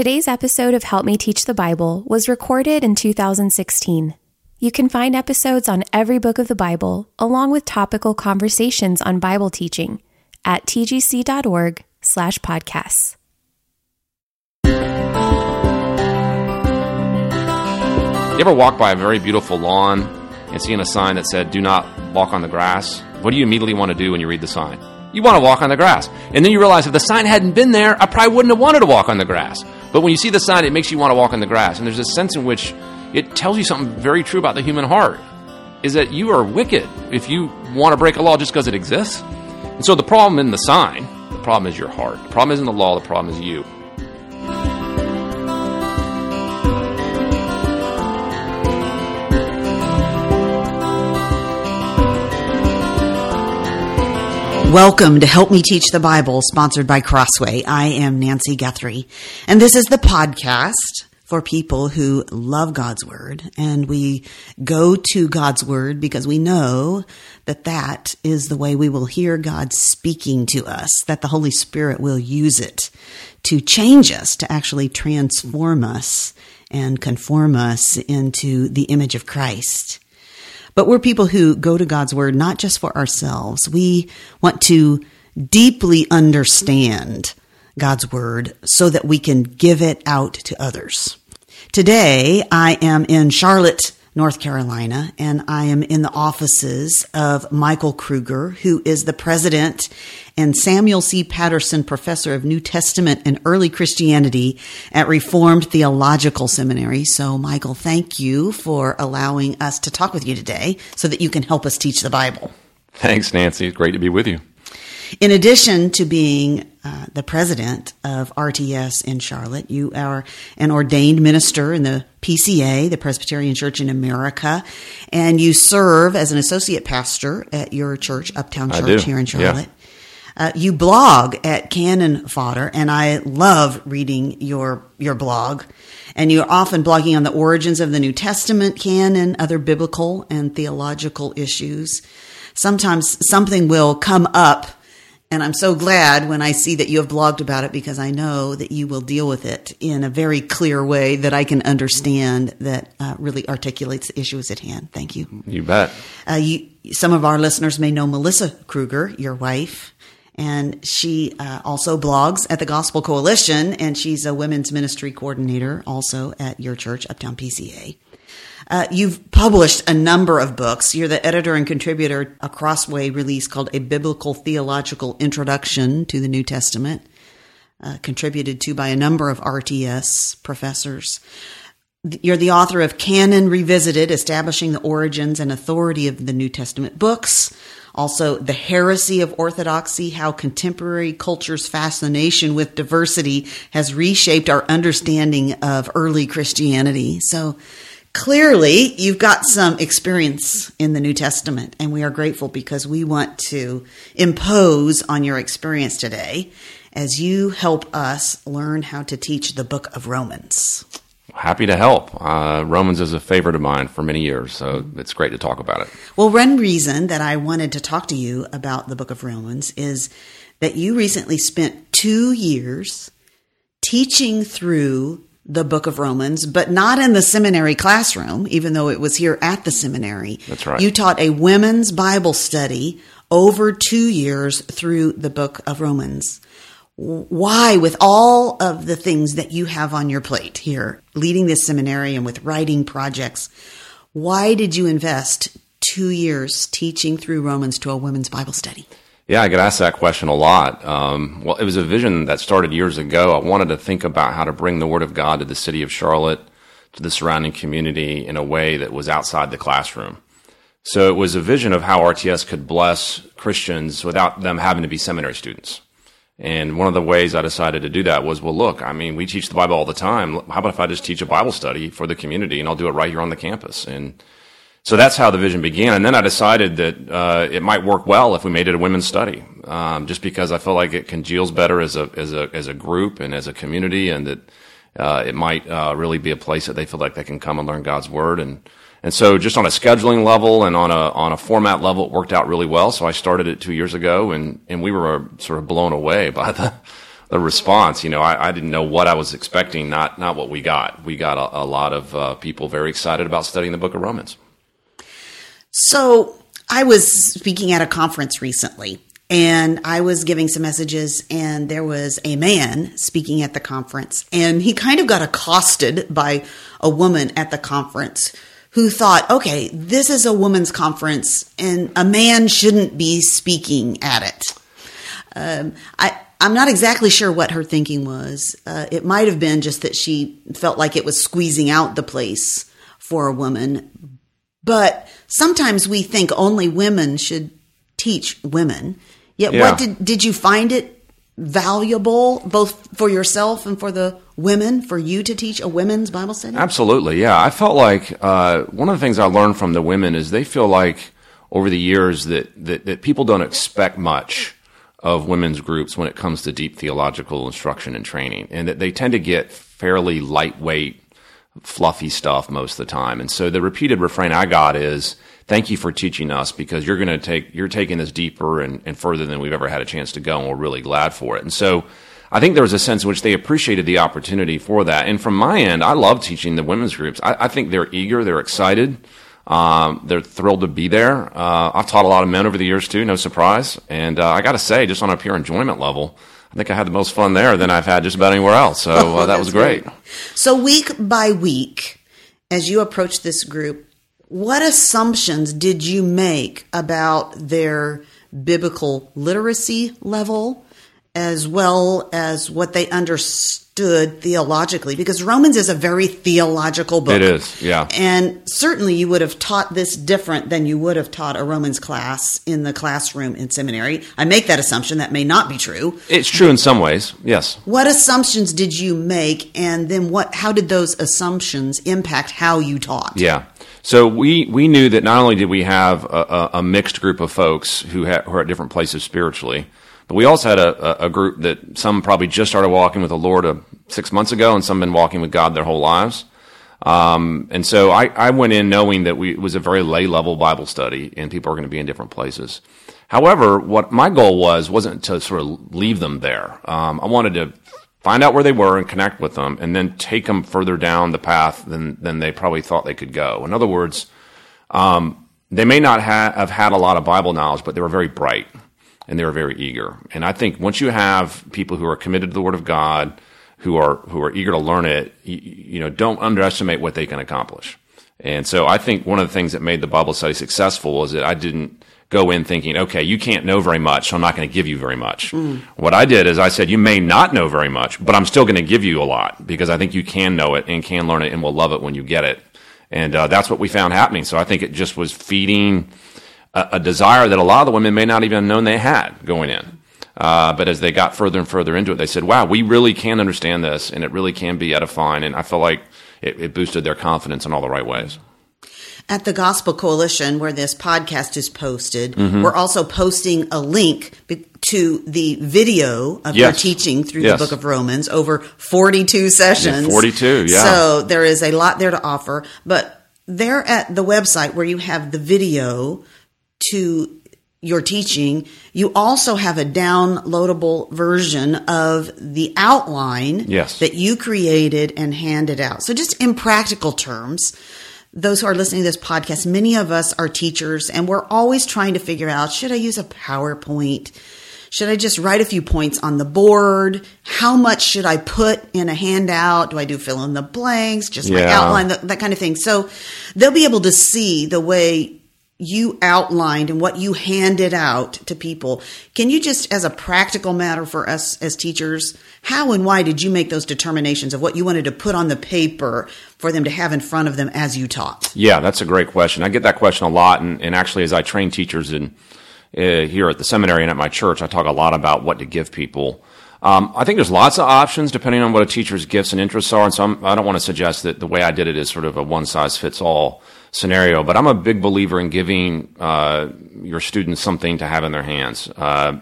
Today's episode of Help Me Teach the Bible was recorded in 2016. You can find episodes on every book of the Bible, along with topical conversations on Bible teaching at tgc.org slash podcasts. You ever walk by a very beautiful lawn and seeing a sign that said, do not walk on the grass? What do you immediately want to do when you read the sign? You want to walk on the grass. And then you realize if the sign hadn't been there, I probably wouldn't have wanted to walk on the grass. But when you see the sign, it makes you want to walk on the grass. And there's a sense in which it tells you something very true about the human heart is that you are wicked if you want to break a law just because it exists. And so the problem in the sign, the problem is your heart. The problem isn't the law, the problem is you. Welcome to Help Me Teach the Bible, sponsored by Crossway. I am Nancy Guthrie, and this is the podcast for people who love God's Word. And we go to God's Word because we know that that is the way we will hear God speaking to us, that the Holy Spirit will use it to change us, to actually transform us and conform us into the image of Christ. But we're people who go to God's word not just for ourselves. We want to deeply understand God's word so that we can give it out to others. Today, I am in Charlotte, North Carolina, and I am in the offices of Michael Kruger, who is the president and Samuel C. Patterson Professor of New Testament and Early Christianity at Reformed Theological Seminary. So, Michael, thank you for allowing us to talk with you today so that you can help us teach the Bible. Thanks, Nancy. It's great to be with you. In addition to being uh, the president of RTS in Charlotte, you are an ordained minister in the PCA, the Presbyterian Church in America, and you serve as an associate pastor at your church, Uptown Church here in Charlotte. Yeah. Uh, you blog at Canon Fodder, and I love reading your your blog. And you're often blogging on the origins of the New Testament canon, other biblical and theological issues. Sometimes something will come up and I'm so glad when I see that you have blogged about it because I know that you will deal with it in a very clear way that I can understand that uh, really articulates the issues at hand. Thank you. You bet. Uh, you, some of our listeners may know Melissa Kruger, your wife, and she uh, also blogs at the Gospel Coalition, and she's a women's ministry coordinator also at your church, Uptown PCA. Uh, you've published a number of books. You're the editor and contributor a Crossway release called A Biblical Theological Introduction to the New Testament, uh, contributed to by a number of RTS professors. You're the author of Canon Revisited, Establishing the Origins and Authority of the New Testament Books. Also, The Heresy of Orthodoxy, How Contemporary Culture's Fascination with Diversity Has Reshaped Our Understanding of Early Christianity. So, clearly you've got some experience in the New Testament, and we are grateful because we want to impose on your experience today as you help us learn how to teach the book of Romans. Happy to help. Uh, Romans is a favorite of mine for many years, so it's great to talk about it. Well, one reason that I wanted to talk to you about the book of Romans is that you recently spent two years teaching through the book of Romans, but not in the seminary classroom, even though it was here at the seminary. That's right. You taught a women's Bible study over two years through the book of Romans. Why, with all of the things that you have on your plate here, leading this seminary and with writing projects, why did you invest two years teaching through Romans to a women's Bible study? Yeah, I get asked that question a lot. Um, well, it was a vision that started years ago. I wanted to think about how to bring the Word of God to the city of Charlotte, to the surrounding community in a way that was outside the classroom. So it was a vision of how RTS could bless Christians without them having to be seminary students. And one of the ways I decided to do that was, well, look, I mean, we teach the Bible all the time. How about if I just teach a Bible study for the community and I'll do it right here on the campus? And so that's how the vision began. And then I decided that uh, it might work well if we made it a women's study, um, just because I feel like it congeals better as a as a as a group and as a community, and that uh, it might uh, really be a place that they feel like they can come and learn God's word. And and so just on a scheduling level and on a on a format level, it worked out really well. So I started it two years ago, and and we were sort of blown away by the the response. You know, I, I, didn't know what I was expecting, not not what we got. We got a, a lot of uh, people very excited about studying the Book of Romans. So I was speaking at a conference recently, and I was giving some messages, and there was a man speaking at the conference, and he kind of got accosted by a woman at the conference who thought, okay, this is a woman's conference, and a man shouldn't be speaking at it. Um, I, I'm not exactly sure what her thinking was. Uh, it might have been just that she felt like it was squeezing out the place for a woman. But sometimes we think only women should teach women. Yet, yeah. what did did you find it valuable both for yourself and for the women for you to teach a women's Bible study? Absolutely, yeah. I felt like uh, one of the things I learned from the women is they feel like over the years that that, that people don't expect much of women's groups when it comes to deep theological instruction and training, and that they tend to get fairly lightweight, fluffy stuff most of the time. And so the repeated refrain I got is thank you for teaching us because you're going to take you're taking this deeper and, and further than we've ever had a chance to go and we're really glad for it. And so i think there was a sense in which they appreciated the opportunity for that. And from my end i love teaching the women's groups. I, I think they're eager they're excited um, they're thrilled to be there. Uh, i've taught a lot of men over the years too no surprise. And uh, i got to say just on a pure enjoyment level I think I had the most fun there than I've had just about anywhere else. So uh, that was great. great. So week by week, as you approach this group, what assumptions did you make about their biblical literacy level as well as what they understood theologically? Because Romans is a very theological book. It is, yeah. And certainly you would have taught this different than you would have taught a Romans class in the classroom in seminary. I make that assumption. That may not be true. It's true in some ways, yes. What assumptions did you make, and then what? how did those assumptions impact how you taught? Yeah. So we, we knew that not only did we have a, a mixed group of folks who, ha- who, are at different places spiritually, but we also had a, a, group that some probably just started walking with the Lord uh, six months ago, and some been walking with God their whole lives. Um, and so I, I, went in knowing that we, it was a very lay level Bible study, and people are going to be in different places. However, what my goal was wasn't to sort of leave them there. Um, I wanted to find out where they were and connect with them, and then take them further down the path than than they probably thought they could go. In other words, um, they may not ha- have had a lot of Bible knowledge, but they were very bright and they were very eager. And I think once you have people who are committed to the Word of God, who are who are eager to learn it, you, you know, don't underestimate what they can accomplish. And so I think one of the things that made the Bible study successful was that I didn't go in thinking, okay, you can't know very much, so I'm not going to give you very much. Mm. What I did is I said, you may not know very much, but I'm still going to give you a lot because I think you can know it and can learn it and will love it when you get it. And uh, that's what we found happening. So I think it just was feeding a, a, desire that a lot of the women may not even have known they had going in. Uh, but as they got further and further into it, they said, wow, we really can understand this and it really can be edifying. And I felt like it, it boosted their confidence in all the right ways at the Gospel Coalition, where this podcast is posted, mm-hmm. we're also posting a link to the video of yes. your teaching through yes. the book of Romans over 42 sessions. Yeah, 42, yeah. So there is a lot there to offer. But there at the website where you have the video to your teaching, you also have a downloadable version of the outline yes. that you created and handed out. So just in practical terms, those who are listening to this podcast, many of us are teachers and we're always trying to figure out should I use a PowerPoint? Should I just write a few points on the board? How much should I put in a handout? Do I do fill in the blanks? Just yeah. my outline, that, that kind of thing. So they'll be able to see the way you outlined and what you handed out to people. Can you just, as a practical matter for us as teachers, how and why did you make those determinations of what you wanted to put on the paper for them to have in front of them as you taught? Yeah, that's a great question. I get that question a lot. And, and actually, as I train teachers in, uh, here at the seminary and at my church, I talk a lot about what to give people. Um, I think there's lots of options depending on what a teacher's gifts and interests are. And so I'm, I do not want to suggest that the way I did it is sort of a one size fits all scenario. But I'm a big believer in giving uh, your students something to have in their hands, uh,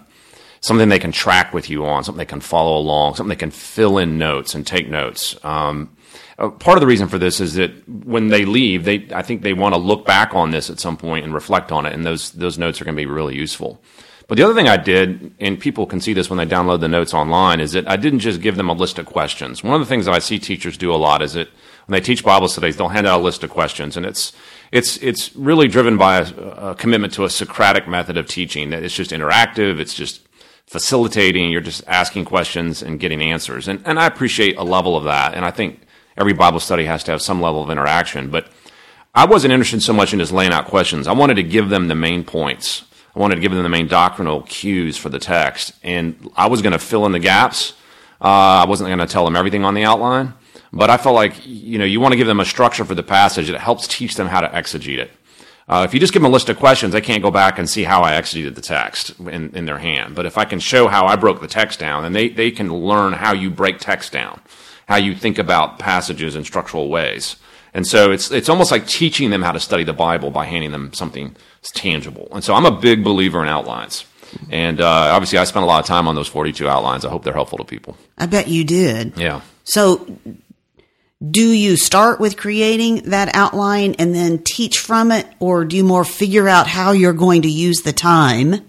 something they can track with you on, something they can follow along, something they can fill in notes and take notes. Um, uh, part of the reason for this is that when they leave, they I think they want to look back on this at some point and reflect on it, and those those notes are going to be really useful. But the other thing I did, and people can see this when they download the notes online, is that I didn't just give them a list of questions. One of the things that I see teachers do a lot is that when they teach Bible studies, they'll hand out a list of questions, and it's it's it's really driven by a, a commitment to a Socratic method of teaching. That it's just interactive, it's just facilitating. You're just asking questions and getting answers, and and I appreciate a level of that, and I think every Bible study has to have some level of interaction, but. I wasn't interested so much in just laying out questions. I wanted to give them the main points. I wanted to give them the main doctrinal cues for the text, and I was going to fill in the gaps. Uh, I wasn't going to tell them everything on the outline, but I felt like you know you want to give them a structure for the passage that helps teach them how to exegete it. Uh, if you just give them a list of questions, they can't go back and see how I exegeted the text in, in their hand. But if I can show how I broke the text down, then they, they can learn how you break text down, how you think about passages in structural ways. And so it's it's almost like teaching them how to study the Bible by handing them something tangible. And so I'm a big believer in outlines. And uh, obviously, I spent a lot of time on those 42 outlines. I hope they're helpful to people. I bet you did. Yeah. So, do you start with creating that outline and then teach from it, or do you more figure out how you're going to use the time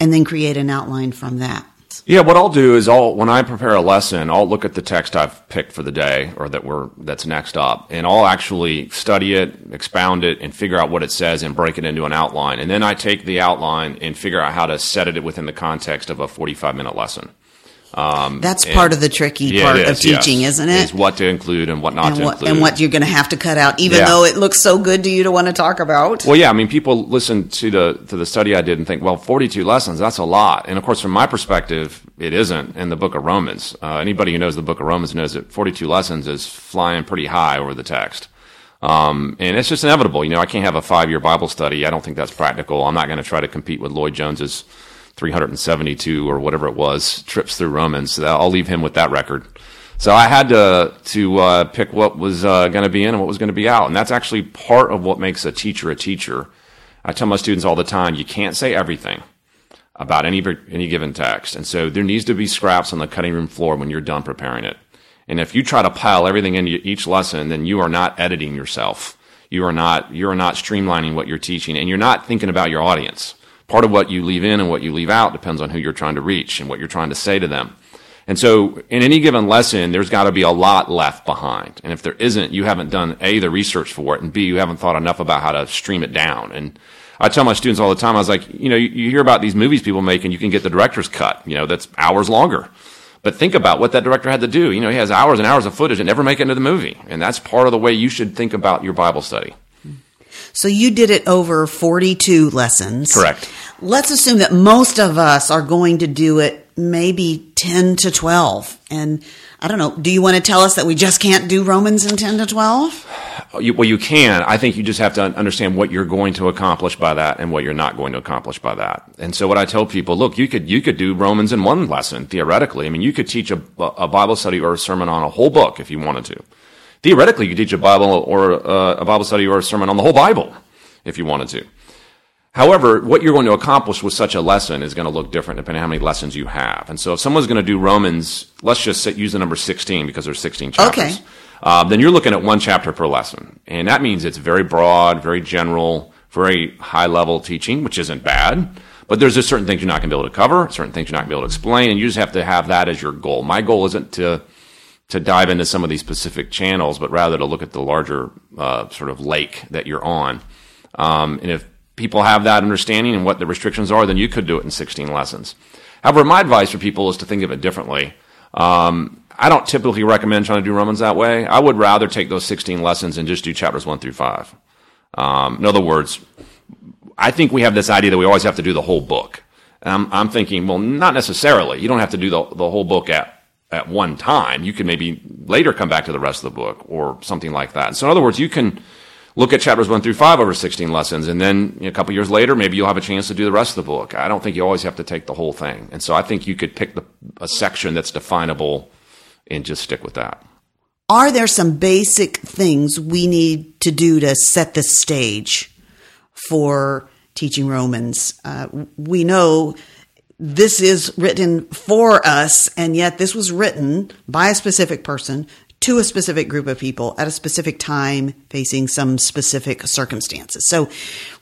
and then create an outline from that? Yeah, what I'll do is I'll when I prepare a lesson, I'll look at the text I've picked for the day or that we're that's next up, and I'll actually study it, expound it, and figure out what it says and break it into an outline. And then I take the outline and figure out how to set it within the context of a 45 minute lesson. Um, That's part of the tricky yeah, part it of teaching, yes. isn't it? Is what to include and what not and to what, include. and what you're going to have to cut out, even Yeah. though it looks so good to you to want to talk about. Well, yeah, I mean, people listen to the to the study I did and think, well, 42 lessons, that's a lot. And of course, from my perspective, it isn't in the Book of Romans. Uh, anybody who knows the Book of Romans knows that 42 lessons is flying pretty high over the text. Um, and it's just inevitable. You know, I can't have a five year Bible study. I don't think that's practical. I'm not going to try to compete with Lloyd Jones's 372 or whatever it was trips through Romans. So I'll leave him with that record. So I had to to uh, pick what was uh, going to be in and what was going to be out, and that's actually part of what makes a teacher a teacher. I tell my students all the time, you can't say everything about any any given text, and so there needs to be scraps on the cutting room floor when you're done preparing it. And if you try to pile everything into each lesson, then you are not editing yourself. You are not you are not streamlining what you're teaching, and you're not thinking about your audience. Part of what you leave in and what you leave out depends on who you're trying to reach and what you're trying to say to them. And so, in any given lesson, there's got to be a lot left behind. And if there isn't, you haven't done A, the research for it, and B, you haven't thought enough about how to stream it down. And I tell my students all the time, I was like, you know, you, hear about these movies people make, and you can get the director's cut, you know, that's hours longer. But think about what that director had to do. You know, he has hours and hours of footage and never make it into the movie. And that's part of the way you should think about your Bible study. So you did it over 42 lessons. Correct. Let's assume that most of us are going to do it maybe 10 to 12. And I don't know, do you want to tell us that we just can't do Romans in 10 to 12? Uh, you, well, you can. I think you just have to understand what you're going to accomplish by that and what you're not going to accomplish by that. And so, what I tell people, look, you could you could do Romans in one lesson theoretically. I mean, you could teach a, a Bible study or a sermon on a whole book if you wanted to. Theoretically, you could teach a Bible or uh, a Bible study or a sermon on the whole Bible if you wanted to. However, what you're going to accomplish with such a lesson is going to look different depending on how many lessons you have. And so, if someone's going to do Romans, let's just say, use the number 16 because there's 16 chapters. Okay. Um, then you're looking at one chapter per lesson. And that means it's very broad, very general, very high level teaching, which isn't bad. But there's just certain things you're not going to be able to cover, certain things you're not going to be able to explain, and you just have to have that as your goal. My goal isn't to to dive into some of these specific channels, but rather to look at the larger uh, sort of lake that you're on. Um, and if people have that understanding and what the restrictions are, then you could do it in 16 lessons. However, my advice for people is to think of it differently. Um, I don't typically recommend trying to do Romans that way. I would rather take those 16 lessons and just do chapters 1 through 5. Um, in other words, I think we have this idea that we always have to do the whole book. And I'm, I'm thinking, well, not necessarily. You don't have to do the, the whole book at, at one time. You can maybe later come back to the rest of the book or something like that. So in other words, you can look at chapters 1 through 5 over 16 lessons, and then you know, a couple years later, maybe you'll have a chance to do the rest of the book. I don't think you always have to take the whole thing. And so I think you could pick the, a section that's definable and just stick with that. Are there some basic things we need to do to set the stage for teaching Romans? Uh, we know this is written for us, and yet this was written by a specific person to a specific group of people at a specific time facing some specific circumstances. So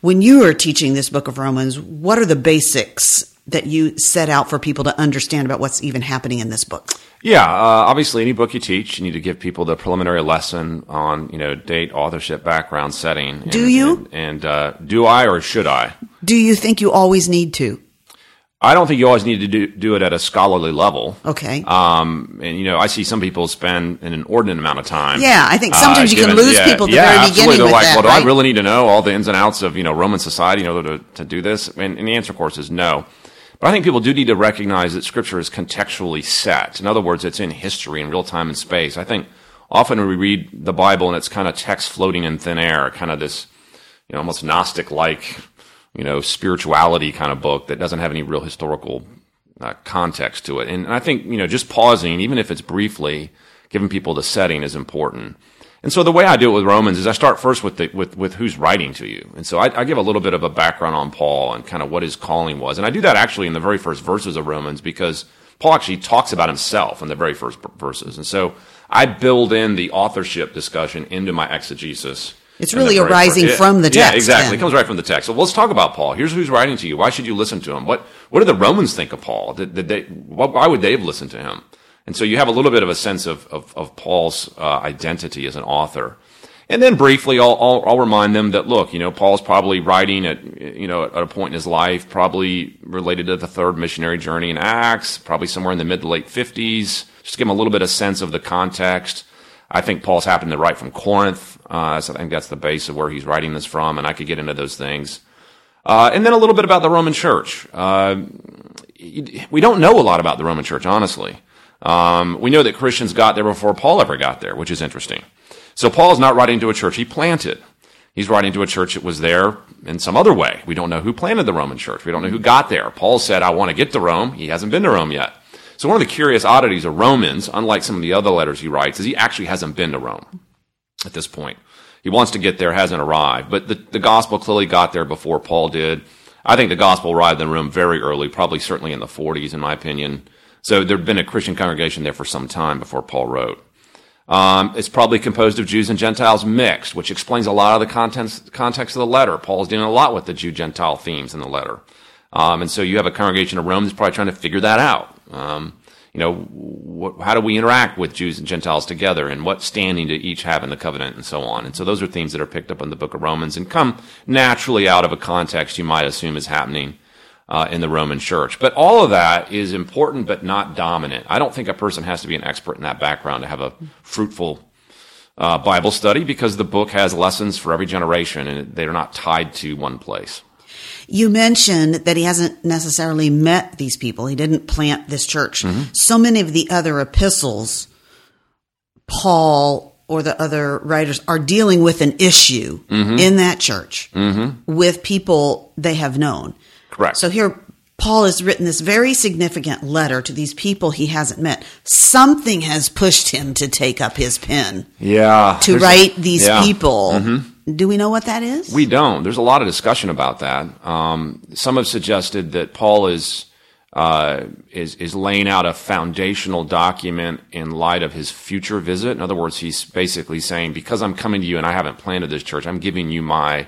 when you are teaching this book of Romans, what are the basics that you set out for people to understand about what's even happening in this book? Yeah, uh, obviously, any book you teach, you need to give people the preliminary lesson on, you know, date, authorship, background, setting. And, Do you? And, and uh, do I or should I? Do you think you always need to? I don't think you always need to do, do it at a scholarly level. Okay. Um, and you know, I see some people spend an inordinate amount of time. Yeah, I think sometimes you can lose yeah, people at the yeah, very absolutely. beginning They're like, that, well, do? I really need to know all the ins and outs of you know Roman society in order to, to do this? And, and the answer, of course, is no. But I think people do need to recognize that Scripture is contextually set. In other words, it's in history in real time and space. I think often we read the Bible and it's kind of text floating in thin air, kind of this, you know, almost Gnostic-like, you know, spirituality kind of book that doesn't have any real historical uh, context to it. And, and I think, you know, just pausing, even if it's briefly, giving people the setting is important. And so the way I do it with Romans is I start first with the, with, with who's writing to you. And so I, I give a little bit of a background on Paul and kind of what his calling was. And I do that actually in the very first verses of Romans because Paul actually talks about himself in the very first verses. And so I build in the authorship discussion into my exegesis. It's really arising first- from the text. Yeah, exactly. It comes right from the text. So let's talk about Paul. Here's who's writing to you. Why should you listen to him? What What do the Romans think of Paul? Did, did they? Why why would they have listened to him? And so you have a little bit of a sense of of, of Paul's uh, identity as an author. And then briefly, I'll, I'll, I'll remind them that look, you know, Paul's probably writing at you know at a point in his life, probably related to the third missionary journey in Acts, probably somewhere in the mid to late fifties. Just give them a little bit of sense of the context. I think Paul's happened to write from Corinth. Uh, so I think that's the base of where he's writing this from, and I could get into those things. Uh, and then a little bit about the Roman Church. Uh, we don't know a lot about the Roman Church, honestly. Um, we know that Christians got there before Paul ever got there, which is interesting. So Paul's not writing to a church he planted. He's writing to a church that was there in some other way. We don't know who planted the Roman church. We don't know who got there. Paul said, I want to get to Rome. He hasn't been to Rome yet. So one of the curious oddities of Romans, unlike some of the other letters he writes, is he actually hasn't been to Rome at this point. He wants to get there, hasn't arrived. But the, the gospel clearly got there before Paul did. I think the gospel arrived in Rome very early, probably certainly in the 40s, in my opinion. So there'd been a Christian congregation there for some time before Paul wrote. Um, it's probably composed of Jews and Gentiles mixed, which explains a lot of the contents, context of the letter. Paul's dealing a lot with the Jew Gentile themes in the letter. Um, and so you have a congregation of Rome that's probably trying to figure that out. Um, you know, wh- how do we interact with Jews and Gentiles together and what standing do each have in the covenant and so on. And so those are themes that are picked up in the book of Romans and come naturally out of a context you might assume is happening uh, in the Roman church. But all of that is important but not dominant. I don't think a person has to be an expert in that background to have a fruitful uh, Bible study because the book has lessons for every generation and they're not tied to one place. You mentioned that he hasn't necessarily met these people. He didn't plant this church. Mm-hmm. So many of the other epistles, Paul or the other writers are dealing with an issue Mm-hmm. in that church with people they have known. Correct. So here, Paul has written this very significant letter to these people he hasn't met. Something has pushed him to take up his pen yeah. to write these yeah. Mm-hmm. Do we know what that is? We don't. There's a lot of discussion about that. Um, some have suggested that Paul is uh, is is laying out a foundational document in light of his future visit. In other words, he's basically saying, because I'm coming to you and I haven't planted this church, I'm giving you my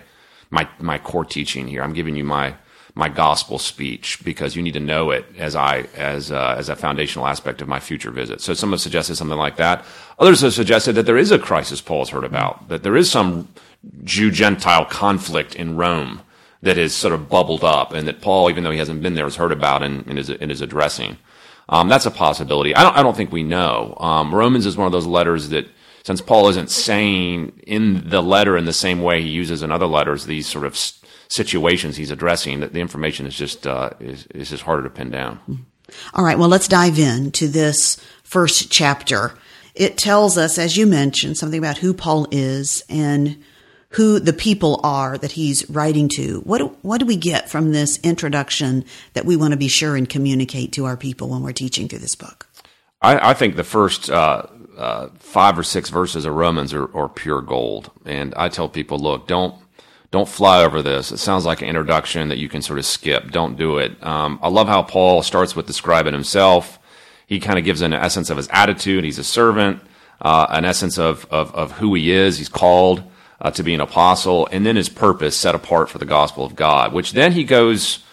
my my core teaching here. I'm giving you my my gospel speech because you need to know it as I as uh, as a foundational aspect of my future visit. So some have suggested something like that. Others have suggested that there is a crisis Paul's heard about, that there is some Jew Gentile conflict in Rome that has sort of bubbled up, and that Paul, even though he hasn't been there, has heard about and, and is in his addressing. Um, that's a possibility. I don't, I don't think we know. Um, Romans is one of those letters that, since Paul isn't saying in the letter in the same way he uses in other letters these sort of situations he's addressing, that the information is just uh, is, is just harder to pin down. All right, well, let's dive in to this first chapter. It tells us, as you mentioned, something about who Paul is and who the people are that he's writing to. What do, what do we get from this introduction that we want to be sure and communicate to our people when we're teaching through this book? I, I think the first uh, uh, five or six verses of Romans are, are pure gold, and I tell people, look, don't don't fly over this. It sounds like an introduction that you can sort of skip. Don't do it. Um, I love how Paul starts with describing himself. He kind of gives an essence of his attitude. He's a servant. uh, an essence of, of, of who he is. He's called uh, to be an apostle, and then his purpose set apart for the gospel of God, which then he goes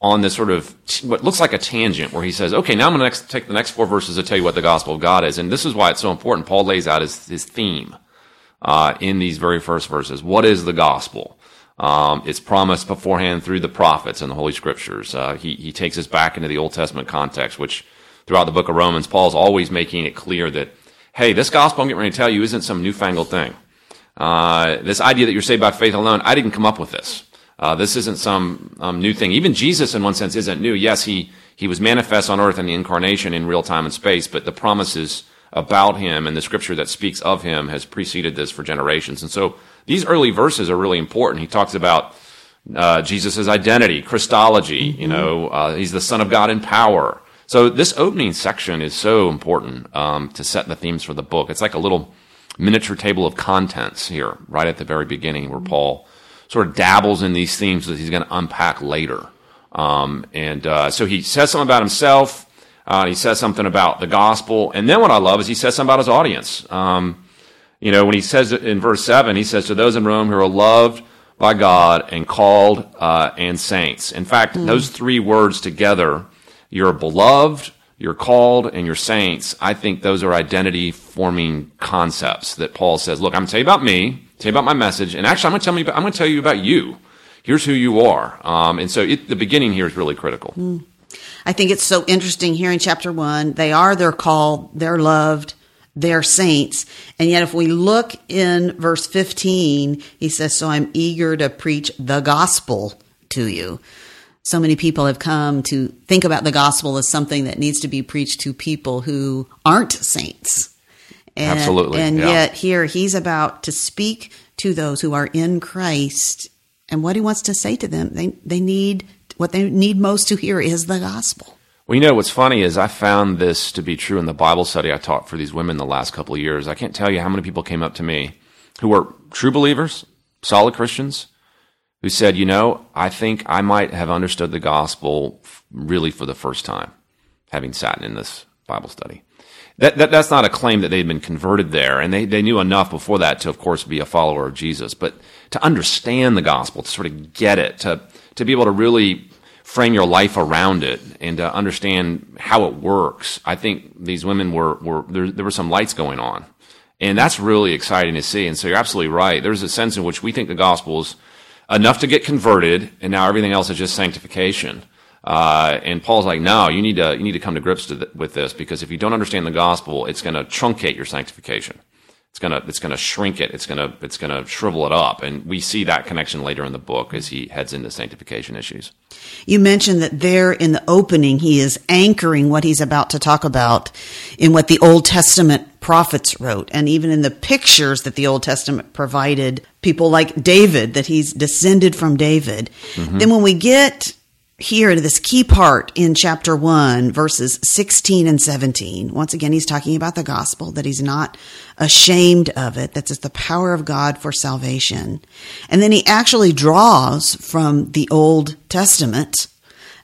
on this sort of t- what looks like a tangent where he says, okay, now I'm going to take the next four verses to tell you what the gospel of God is. And this is why it's so important. Paul lays out his, his theme uh, in these very first verses. What is the gospel? Um, it's promised beforehand through the prophets and the Holy Scriptures. Uh, he, he takes us back into the Old Testament context, which throughout the book of Romans, Paul's always making it clear that, hey, this gospel I'm getting ready to tell you isn't some newfangled thing. Uh, this idea that you're saved by faith alone, I didn't come up with this. Uh, this isn't some um, new thing. Even Jesus, in one sense, isn't new. Yes, he he was manifest on earth in the incarnation in real time and space, but the promises about him and the scripture that speaks of him has preceded this for generations. And so these early verses are really important. He talks about uh, Jesus' identity, Christology. Mm-hmm. You know, uh, he's the Son of God in power. So this opening section is so important um, to set the themes for the book. It's like a little miniature table of contents here, right at the very beginning, where Paul sort of dabbles in these themes that he's going to unpack later. Um, and uh, so he says something about himself. Uh, he says something about the gospel, and then what I love is he says something about his audience. Um, you know, when he says in verse seven, he says to those in Rome who are loved by God and called uh, and saints. In fact, mm. those three words together, you're beloved, you're called, and you're saints. I think those are identity forming concepts that Paul says. Look, I'm going to tell you about me tell you about my message, and actually, I'm going to tell you. About, I'm going to tell you about you. Here's who you are. Um, and so, it, the beginning here is really critical. Mm. I think it's so interesting here in chapter one. They are, they're called, they're loved, they're saints. And yet, if we look in verse 15, he says, So I'm eager to preach the gospel to you. So many people have come to think about the gospel as something that needs to be preached to people who aren't saints. And, Absolutely. And yeah. yet here he's about to speak to those who are in Christ. And what he wants to say to them, they, they need, what they need most to hear is the gospel. Well, you know, what's funny is I found this to be true in the Bible study I taught for these women the last couple of years. I can't tell you how many people came up to me who were true believers, solid Christians, who said, you know, I think I might have understood the gospel really for the first time, having sat in this Bible study that, that, that's not a claim that they'd been converted there, and they, they knew enough before that to, of course, be a follower of Jesus. But to understand the gospel, to sort of get it, to to be able to really frame your life around it, and to understand how it works, I think these women were were there, there were some lights going on, and that's really exciting to see. And so you're absolutely right. There's a sense in which we think the gospel is enough to get converted, and now everything else is just sanctification. Uh, and Paul's like, no, you need to you need to come to grips to with this because if you don't understand the gospel, it's going to truncate your sanctification. It's gonna it's gonna shrink it. It's gonna it's gonna shrivel it up, and we see that connection later in the book as he heads into sanctification issues. You mentioned that there in the opening, he is anchoring what he's about to talk about in what the Old Testament prophets wrote, and even in the pictures that the Old Testament provided people like David, that he's descended from David. Mm-hmm. Then when we get here to this key part in chapter 1, verses 16 and 17. Once again, he's talking about the gospel, that he's not ashamed of it, that it's the power of God for salvation. And then he actually draws from the Old Testament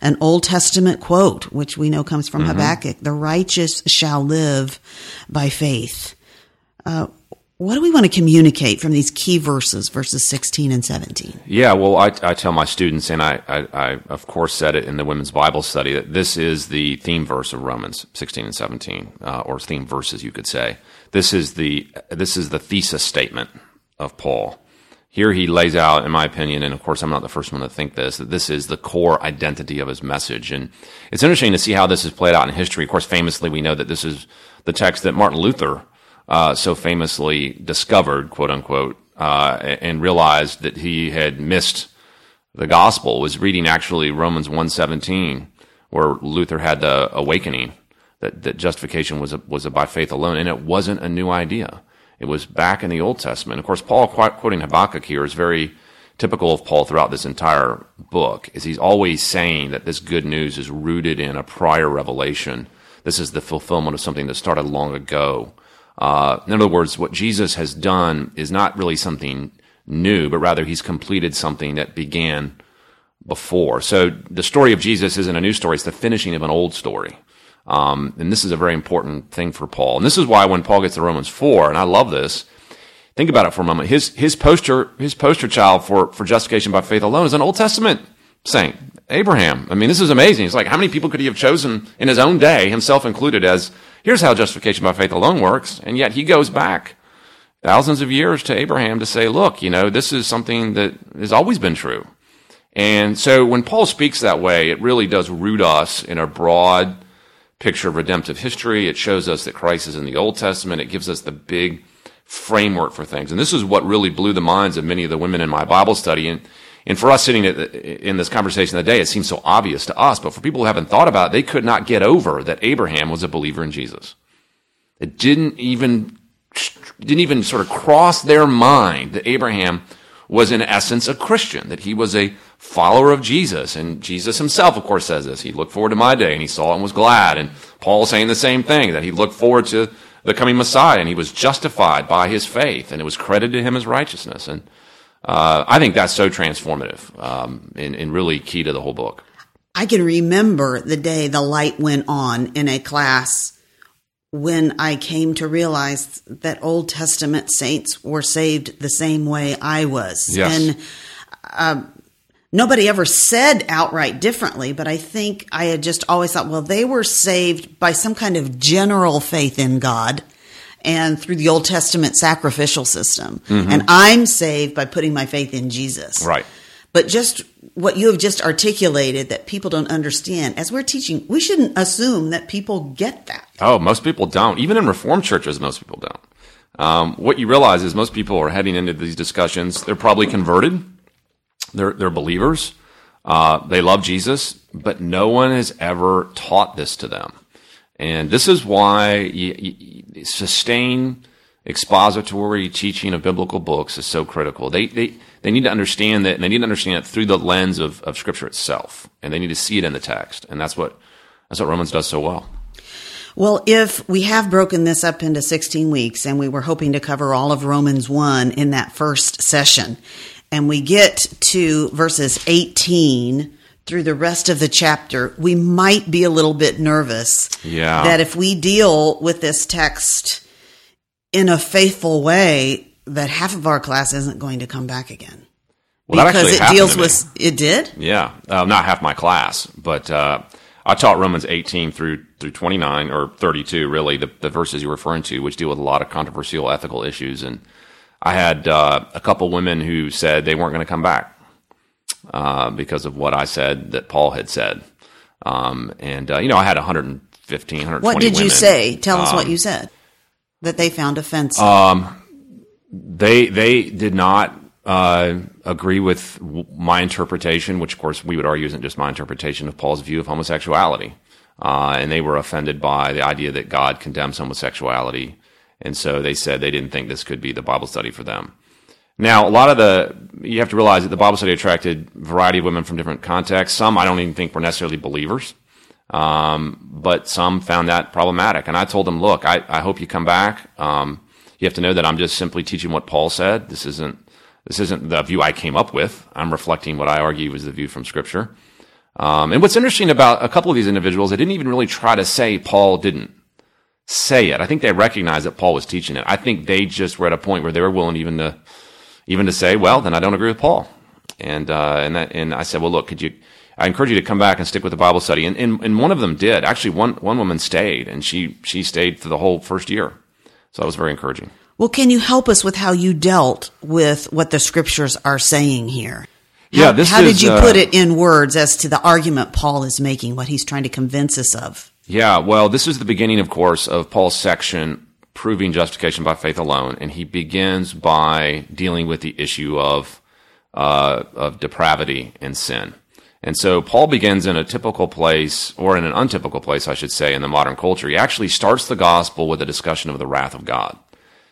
an Old Testament quote, which we know comes from mm-hmm. Habakkuk the righteous shall live by faith. Uh, what do we want to communicate from these key verses, verses 16 and 17? Yeah, well, I, I tell my students, and I, I, I, of course said it in the women's Bible study, that this is the theme verse of Romans 16 and 17, uh, or theme verses, you could say. This is the this is the thesis statement of Paul. Here he lays out, in my opinion, and of course I'm not the first one to think this, that this is the core identity of his message. And it's interesting to see how this is played out in history. Of course, famously, we know that this is the text that Martin Luther uh, so famously discovered, quote unquote, uh, and realized that he had missed the gospel. Was reading actually Romans one seventeen, where Luther had the awakening that, that justification was a, was a by faith alone, and it wasn't a new idea. It was back in the Old Testament. Of course, Paul quoting Habakkuk here is very typical of Paul throughout this entire book. Is he's always saying that this good news is rooted in a prior revelation. This is the fulfillment of something that started long ago. Uh, in other words, what Jesus has done is not really something new, but rather he's completed something that began before. So the story of Jesus isn't a new story, it's the finishing of an old story. Um, and this is a very important thing for Paul. And this is why when Paul gets to Romans 4, and I love this, think about it for a moment. His, his poster, his poster child for, for justification by faith alone is an Old Testament saint, Abraham. I mean, this is amazing. It's like, how many people could he have chosen in his own day, himself included, as here's how justification by faith alone works. And yet he goes back thousands of years to Abraham to say, look, you know, this is something that has always been true. And so when Paul speaks that way, it really does root us in a broad picture of redemptive history. It shows us that Christ is in the Old Testament. It gives us the big framework for things. And this is what really blew the minds of many of the women in my Bible study. And, and for us sitting in this conversation today, it seems so obvious to us. But for people who haven't thought about it, they could not get over that Abraham was a believer in Jesus. It didn't even, didn't even sort of cross their mind that Abraham was in essence a Christian, that he was a follower of Jesus. And Jesus himself, of course, says this. He looked forward to my day and he saw it and was glad. And Paul saying the same thing, that he looked forward to the coming Messiah, and he was justified by his faith, and it was credited to him as righteousness. And uh, I think that's so transformative um, and, and really key to the whole book. I can remember the day the light went on in a class when I came to realize that Old Testament saints were saved the same way I was. Yes. And uh, nobody ever said outright differently, but I think I had just always thought, well, they were saved by some kind of general faith in God and through the Old Testament sacrificial system. Mm-hmm. And I'm saved by putting my faith in Jesus. Right. But just what you have just articulated that people don't understand, as we're teaching, we shouldn't assume that people get that. Oh, most people don't. Even in Reformed churches, most people don't. Um, what you realize is most people are heading into these discussions, they're probably converted they're, they're believers. Uh, they love Jesus, but no one has ever taught this to them. And this is why you, you, sustained expository teaching of biblical books is so critical. They, they, they need to understand that, and they need to understand it through the lens of, of Scripture itself. And they need to see it in the text. And that's what, that's what Romans does so well. Well, if we have broken this up into 16 weeks and we were hoping to cover all of Romans 1 in that first session, and we get to verses 18 through the rest of the chapter, we might be a little bit nervous. Yeah. That if we deal with this text in a faithful way, that half of our class isn't going to come back again. Well, because it deals with it did. Yeah, uh, not half my class, but uh, I taught Romans 18 through through 29 or 32, really the, the verses you're referring to, which deal with a lot of controversial ethical issues and I had uh, a couple women who said they weren't going to come back uh, because of what I said that Paul had said. Um, and, uh, you know, I had 115, 120 What did women. you say? Tell us um, what you said that they found offensive. Um, they, they did not uh, agree with my interpretation, which, of course, we would argue isn't just my interpretation of Paul's view of homosexuality. Uh, and they were offended by the idea that God condemns homosexuality and so they said they didn't think this could be the Bible study for them. Now, a lot of the, you have to realize that the Bible study attracted a variety of women from different contexts. Some I don't even think were necessarily believers. Um, but some found that problematic. And I told them, look, I, I hope you come back. Um, you have to know that I'm just simply teaching what Paul said. This isn't, this isn't the view I came up with. I'm reflecting what I argue was the view from scripture. Um, and what's interesting about a couple of these individuals, they didn't even really try to say Paul didn't say it. I think they recognized that Paul was teaching it. I think they just were at a point where they were willing even to even to say, well, then I don't agree with Paul. And uh, and that, and I said, well, look, could you? I encourage you to come back and stick with the Bible study. And, and and one of them did. Actually, one one woman stayed, and she she stayed for the whole first year. So that was very encouraging. Well, can you help us with how you dealt with what the scriptures are saying here? How, yeah, this how is, did you uh, put it in words as to the argument Paul is making, what he's trying to convince us of? Yeah, well, this is the beginning, of course, of Paul's section proving justification by faith alone, and he begins by dealing with the issue of uh, of depravity and sin. And so Paul begins in a typical place, or in an untypical place, I should say, in the modern culture. He actually starts the gospel with a discussion of the wrath of God.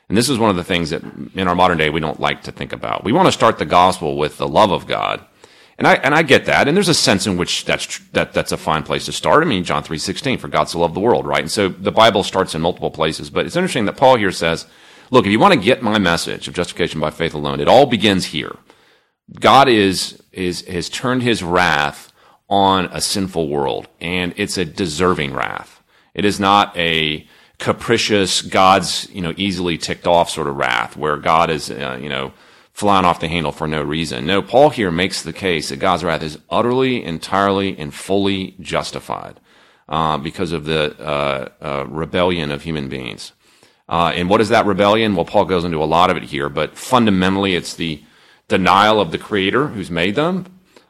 And this is one of the things that in our modern day we don't like to think about. We want to start the gospel with the love of God and I and I get that, and there's a sense in which that's that that's a fine place to start. I mean, John three sixteen, for God so loved the world, right? And so the Bible starts in multiple places, but it's interesting that Paul here says, "Look, if you want to get my message of justification by faith alone, it all begins here. God is is has turned His wrath on a sinful world, and it's a deserving wrath. It is not a capricious, God's, you know, easily ticked off sort of wrath where God is, uh, you know, flying off the handle for no reason. No, Paul here makes the case that God's wrath is utterly, entirely, and fully justified uh, because of the uh, uh, rebellion of human beings. Uh, and what is that rebellion? Well, Paul goes into a lot of it here, but fundamentally, it's the denial of the Creator who's made them,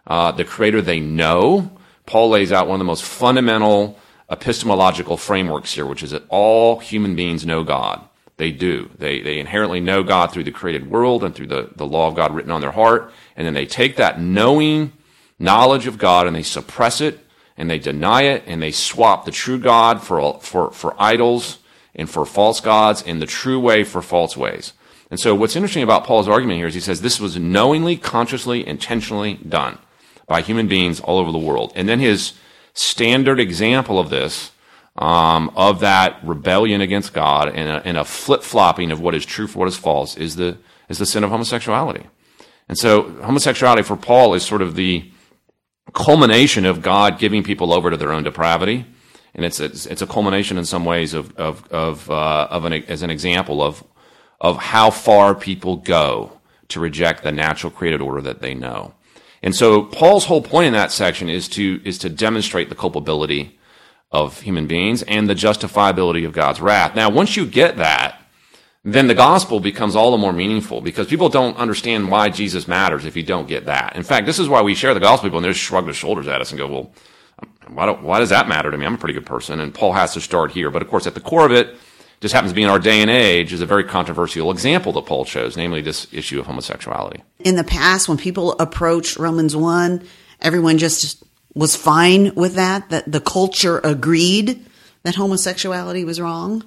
uh, the Creator they know. Paul lays out one of the most fundamental epistemological frameworks here, which is that all human beings know God. They do. They, they inherently know God through the created world and through the, the law of God written on their heart. And then they take that knowing knowledge of God and they suppress it and they deny it and they swap the true God for, for, for idols and for false gods and the true way for false ways. And so what's interesting about Paul's argument here is he says this was knowingly, consciously, intentionally done by human beings all over the world. And then his standard example of this, um, of that rebellion against God and a, and a flip flopping of what is true for what is false, is the is the sin of homosexuality. And so homosexuality for Paul is sort of the culmination of God giving people over to their own depravity, and it's it's, it's a culmination in some ways of of of, uh, of an as an example of of how far people go to reject the natural created order that they know. And so Paul's whole point in that section is to is to demonstrate the culpability of human beings and the justifiability of God's wrath. Now, once you get that, then the gospel becomes all the more meaningful because people don't understand why Jesus matters if you don't get that. In fact, this is why we share the gospel people and they just shrug their shoulders at us and go, well, why, why does that matter to me? I'm a pretty good person. And Paul has to start here. But of course, at the core of it, just happens to be in our day and age, is a very controversial example that Paul chose, namely this issue of homosexuality. In the past, when people approached Romans 1, everyone just was fine with that, that the culture agreed that homosexuality was wrong?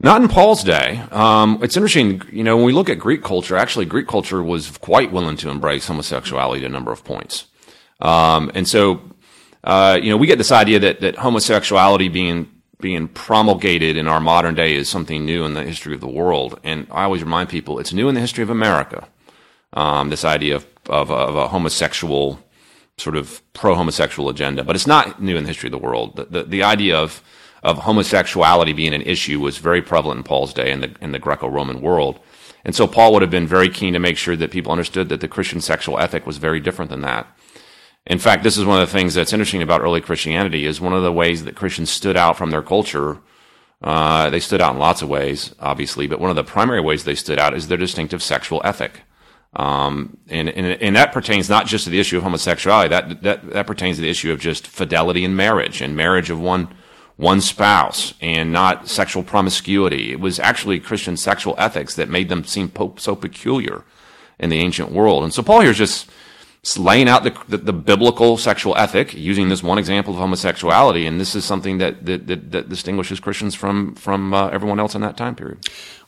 Not in Paul's day. Um, it's interesting, you know, when we look at Greek culture, actually, Greek culture was quite willing to embrace homosexuality at a number of points. Um, and so, uh, you know, we get this idea that, that homosexuality being being promulgated in our modern day is something new in the history of the world. And I always remind people it's new in the history of America. Um, this idea of, of, of, a homosexual, sort of pro homosexual agenda. But it's not new in the history of the world. The, the, the, idea of, of homosexuality being an issue was very prevalent in Paul's day in the, in the Greco Roman world. And so Paul would have been very keen to make sure that people understood that the Christian sexual ethic was very different than that. In fact, this is one of the things that's interesting about early Christianity is one of the ways that Christians stood out from their culture. Uh, they stood out in lots of ways, obviously, but one of the primary ways they stood out is their distinctive sexual ethic. Um, and, and, and, that pertains not just to the issue of homosexuality, that, that, that pertains to the issue of just fidelity in marriage and marriage of one, one spouse and not sexual promiscuity. It was actually Christian sexual ethics that made them seem so peculiar in the ancient world. And so Paul here is just laying out the, the, the, biblical sexual ethic using this one example of homosexuality, and this is something that that, that, that distinguishes Christians from from uh, everyone else in that time period.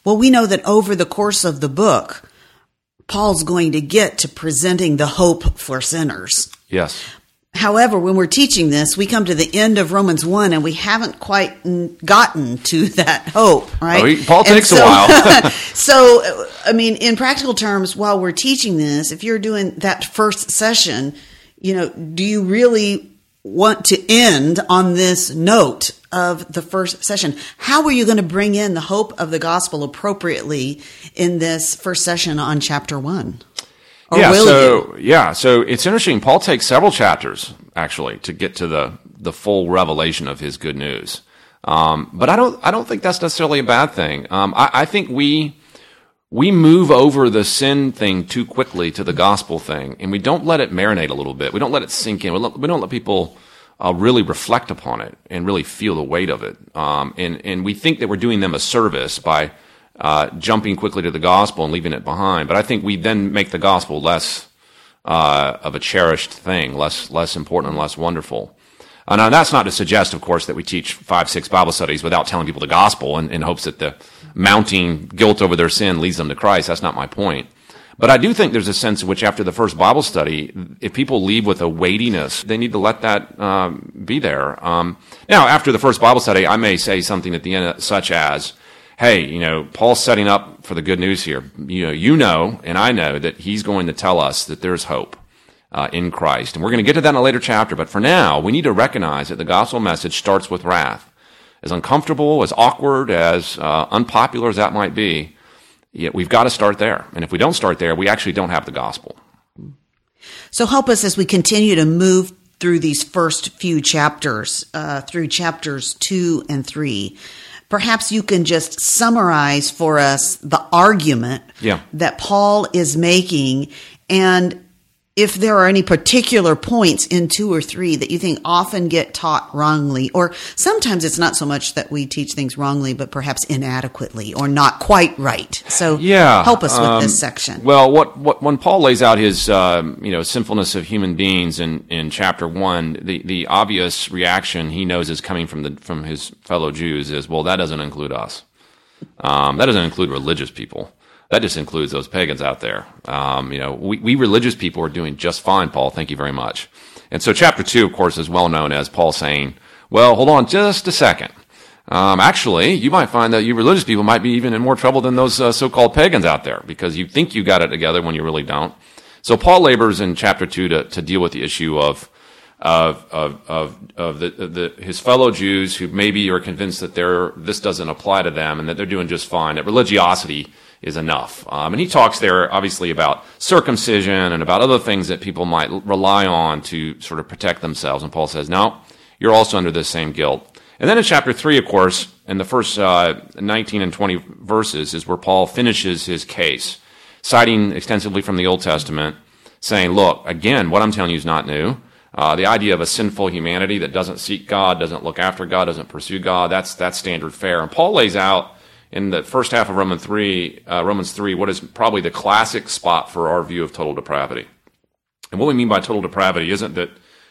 Well, we know that over the course of the book, Paul's going to get to presenting the hope for sinners. Yes. However, when we're teaching this, we come to the end of Romans 1 and we haven't quite gotten to that hope, right? Oh, Paul takes so, a while. so, I mean, in practical terms, while we're teaching this, if you're doing that first session, you know, do you really want to end on this note of the first session? How are you going to bring in the hope of the gospel appropriately in this first session on chapter 1? Or yeah, so you? yeah, so it's interesting. Paul takes several chapters actually to get to the the full revelation of his good news. Um, but I don't I don't think that's necessarily a bad thing. Um, I, I think we we move over the sin thing too quickly to the gospel thing, and we don't let it marinate a little bit. We don't let it sink in. We, let, we don't let people uh, really reflect upon it and really feel the weight of it. Um, and and we think that we're doing them a service by uh, jumping quickly to the gospel and leaving it behind. But I think we then make the gospel less uh, of a cherished thing, less less important and less wonderful. Uh, now that's not to suggest, of course, that we teach five, six Bible studies without telling people the gospel in, in hopes that the mounting guilt over their sin leads them to Christ. That's not my point. But I do think there's a sense in which after the first Bible study, if people leave with a weightiness, they need to let that um, be there. Um, now, after the first Bible study, I may say something at the end, such as, hey, you know, Paul's setting up for the good news here. You know, you know, and I know that he's going to tell us that there's hope uh, in Christ. And we're going to get to that in a later chapter. But for now, we need to recognize that the gospel message starts with wrath. as uncomfortable, as awkward, as uh, unpopular as that might be, yet we've got to start there. And if we don't start there, we actually don't have the gospel. So help us as we continue to move through these first few chapters, uh, through chapters two and three. Perhaps you can just summarize for us the argument Yeah. that Paul is making and if there are any particular points in two or three that you think often get taught wrongly, or sometimes it's not so much that we teach things wrongly, but perhaps inadequately or not quite right. So Yeah, help us with um, this section. Well, what, what when Paul lays out his um, you know sinfulness of human beings in, in chapter one, the, the obvious reaction he knows is coming from the from his fellow Jews is well that doesn't include us, um, that doesn't include religious people. That just includes those pagans out there. Um, you know, we, we religious people are doing just fine, Paul. Thank you very much. And so, chapter two, of course, is well known as Paul saying, "Well, hold on just a second. Um, actually, you might find that you religious people might be even in more trouble than those uh, so-called pagans out there because you think you got it together when you really don't. So Paul labors in chapter two to, to deal with the issue of of of of, of the, the his fellow Jews who maybe are convinced that they're this doesn't apply to them and that they're doing just fine. That religiosity is enough. Um, and he talks there obviously about circumcision and about other things that people might rely on to sort of protect themselves. And Paul says, no, you're also under this same guilt. And then in chapter 3, of course, in the first uh, 19 and 20 verses, is where Paul finishes his case, citing extensively from the Old Testament, saying, look, again, what I'm telling you is not new. Uh, the idea of a sinful humanity that doesn't seek God, doesn't look after God, doesn't pursue God, that's, that's standard fare. And Paul lays out in the first half of Romans 3, uh, Romans 3, what is probably the classic spot for our view of total depravity. And what we mean by total depravity isn't that,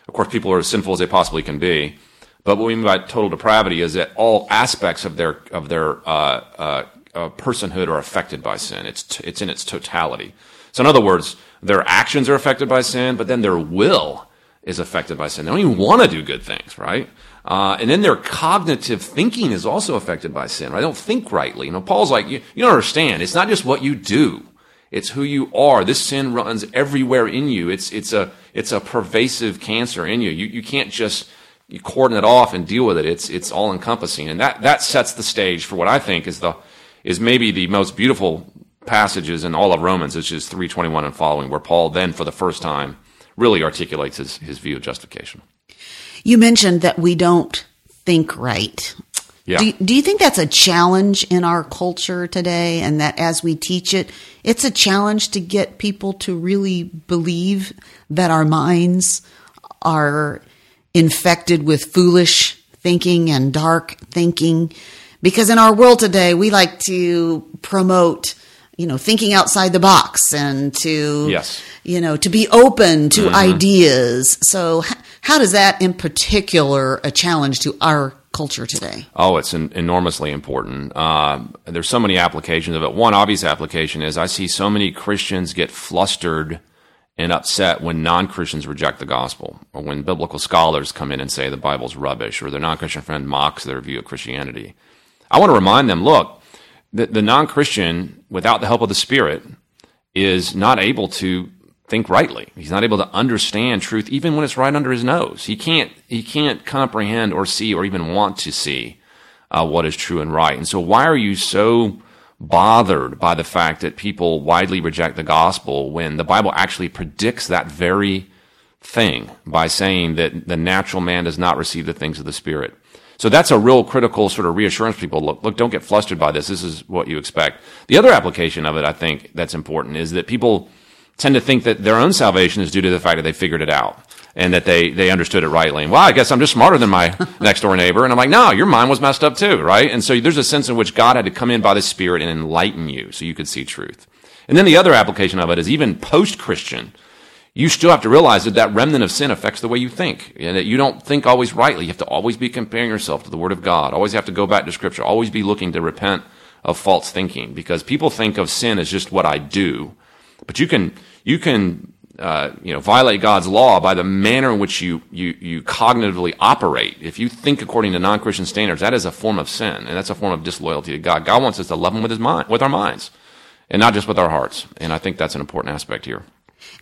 of course, people are as sinful as they possibly can be, but what we mean by total depravity is that all aspects of their of their uh, uh, uh, personhood are affected by sin. It's t- it's in its totality. So, in other words, their actions are affected by sin, but then their will is affected by sin. They don't even want to do good things, right? Uh, and then their cognitive thinking is also affected by sin. They don't think rightly. You know, Paul's like, you, you don't understand. It's not just what you do. It's who you are. This sin runs everywhere in you. It's, it's a, it's a pervasive cancer in you. You, you can't just you cordon it off and deal with it. It's, it's all encompassing. And that, that sets the stage for what I think is the, is maybe the most beautiful passages in all of Romans, which is 321 and following, where Paul then for the first time really articulates his, his view of justification. You mentioned that we don't think right. Yeah. Do, do you think that's a challenge in our culture today? And that as we teach it, it's a challenge to get people to really believe that our minds are infected with foolish thinking and dark thinking? Because in our world today, we like to promote, you know, thinking outside the box and to, Yes. you know, to be open to mm-hmm. ideas. So, h- how does that in particular a challenge to our culture today? Oh, it's en- enormously important. Um, there's so many applications of it. One obvious application is I see so many Christians get flustered and upset when non-Christians reject the gospel, or when biblical scholars come in and say the Bible's rubbish, or their non-Christian friend mocks their view of Christianity. I want to remind them: look, the, the non-Christian, without the help of the Spirit, is not able to think rightly. He's not able to understand truth even when it's right under his nose. He can't he can't comprehend or see or even want to see uh, what is true and right. And so why are you so bothered by the fact that people widely reject the gospel when the Bible actually predicts that very thing by saying that the natural man does not receive the things of the spirit. So that's a real critical sort of reassurance people. Look, look, don't get flustered by this. This is what you expect. The other application of it, I think, that's important is that people tend to think that their own salvation is due to the fact that they figured it out and that they, they understood it rightly. And well, I guess I'm just smarter than my next door neighbor. And I'm like, no, your mind was messed up too, right? And so there's a sense in which God had to come in by the Spirit and enlighten you so you could see truth. And then the other application of it is even post Christian, you still have to realize that that remnant of sin affects the way you think and that you don't think always rightly. You have to always be comparing yourself to the Word of God, always have to go back to Scripture, always be looking to repent of false thinking because people think of sin as just what I do. But you can, you can, uh, you know, violate God's law by the manner in which you, you, you cognitively operate. If you think according to non-Christian standards, that is a form of sin, and that's a form of disloyalty to God. God wants us to love Him with His mind, with our minds, and not just with our hearts. And I think that's an important aspect here.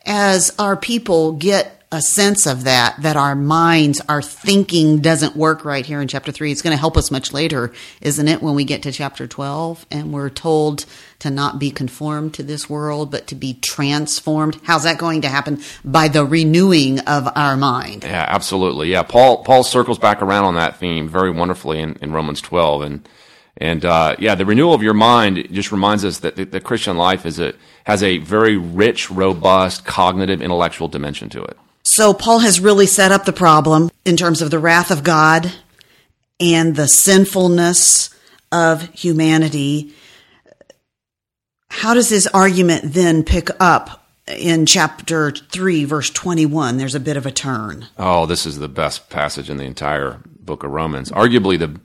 As our people get a sense of that, that our minds, our thinking doesn't work right here in chapter three. It's going to help us much later, isn't it, when we get to chapter 12 and we're told to not be conformed to this world, but to be transformed? How's that going to happen? By the renewing of our mind. Yeah, absolutely. Yeah, Paul Paul circles back around on that theme very wonderfully in, in Romans 12. And and uh, yeah, the renewal of your mind just reminds us that the, the Christian life is a has a very rich, robust, cognitive, intellectual dimension to it. So Paul has really set up the problem in terms of the wrath of God and the sinfulness of humanity. How does his argument then pick up in chapter 3, verse 21? There's a bit of a turn. Oh, this is the best passage in the entire book of Romans. Arguably the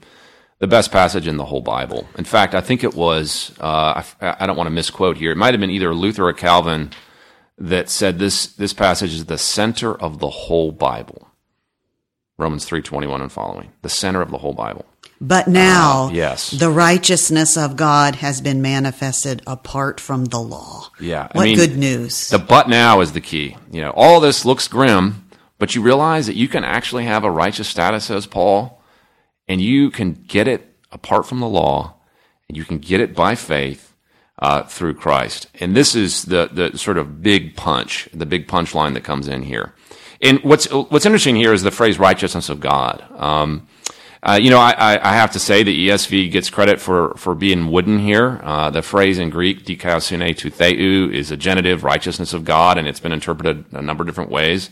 the best passage in the whole Bible. In fact, I think it was, uh, I, I, don't want to misquote here, it might have been either Luther or Calvin that said this, this passage is the center of the whole Bible. Romans 3.21 and following. The center of the whole Bible. But now, uh, yes. the righteousness of God has been manifested apart from the law. Yeah. What I mean, good news. The but now is the key. You know, all this looks grim, but you realize that you can actually have a righteous status, says Paul, and you can get it apart from the law, and you can get it by faith uh, through Christ. And this is the the sort of big punch, the big punchline that comes in here. And what's what's interesting here is the phrase "righteousness of God." Um, uh, you know, I, I, have to say the ESV gets credit for, for being wooden here. Uh, the phrase in Greek, dikaiosune to theou, is a genitive, righteousness of God, and it's been interpreted a number of different ways.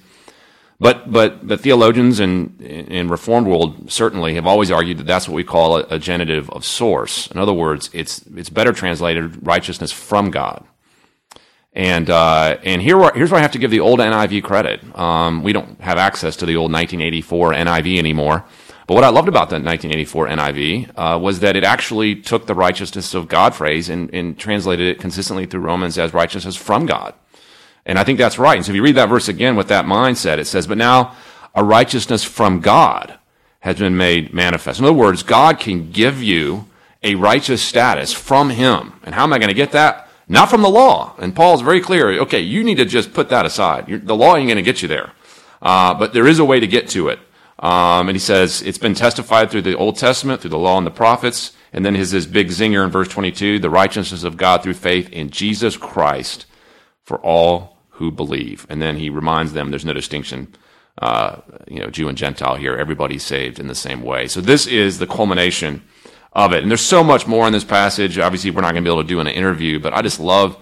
But but the theologians in in Reformed world certainly have always argued that that's what we call a, a genitive of source. In other words, it's it's better translated righteousness from God. And uh, and here here's where I have to give the old NIV credit. Um, we don't have access to the old 1984 NIV anymore. But what I loved about the 1984 NIV uh, was that it actually took the righteousness of God phrase and, and translated it consistently through Romans as righteousness from God. And I think that's right. And so if you read that verse again with that mindset, it says, But now a righteousness from God has been made manifest. In other words, God can give you a righteous status from Him. And how am I going to get that? Not from the law. And Paul's very clear. Okay, you need to just put that aside. You're, the law ain't going to get you there. Uh, but there is a way to get to it. Um, and he says it's been testified through the Old Testament, through the law and the prophets. And then his, his big zinger in verse 22, the righteousness of God through faith in Jesus Christ for all who believe. And then he reminds them there's no distinction, uh, you know, Jew and Gentile here. Everybody's saved in the same way. So this is the culmination of it. And there's so much more in this passage. Obviously, we're not going to be able to do an interview, but I just love,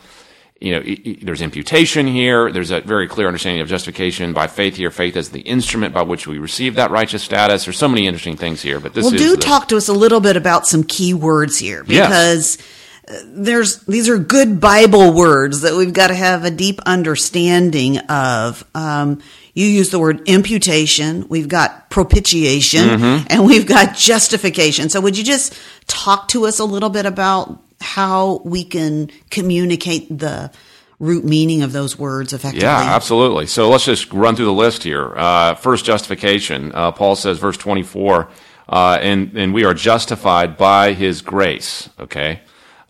you know, it, it, there's imputation here. There's a very clear understanding of justification by faith here. Faith as the instrument by which we receive that righteous status. There's so many interesting things here, but this well, is. do the, talk to us a little bit about some key words here because. Yes there's these are good Bible words that we've got to have a deep understanding of. Um, you use the word imputation. We've got propitiation, mm-hmm. and we've got justification. So, would you just talk to us a little bit about how we can communicate the root meaning of those words effectively? Yeah, absolutely. So let's just run through the list here. Uh, first, justification. Uh, Paul says, verse 24, uh, and, and we are justified by his grace. Okay.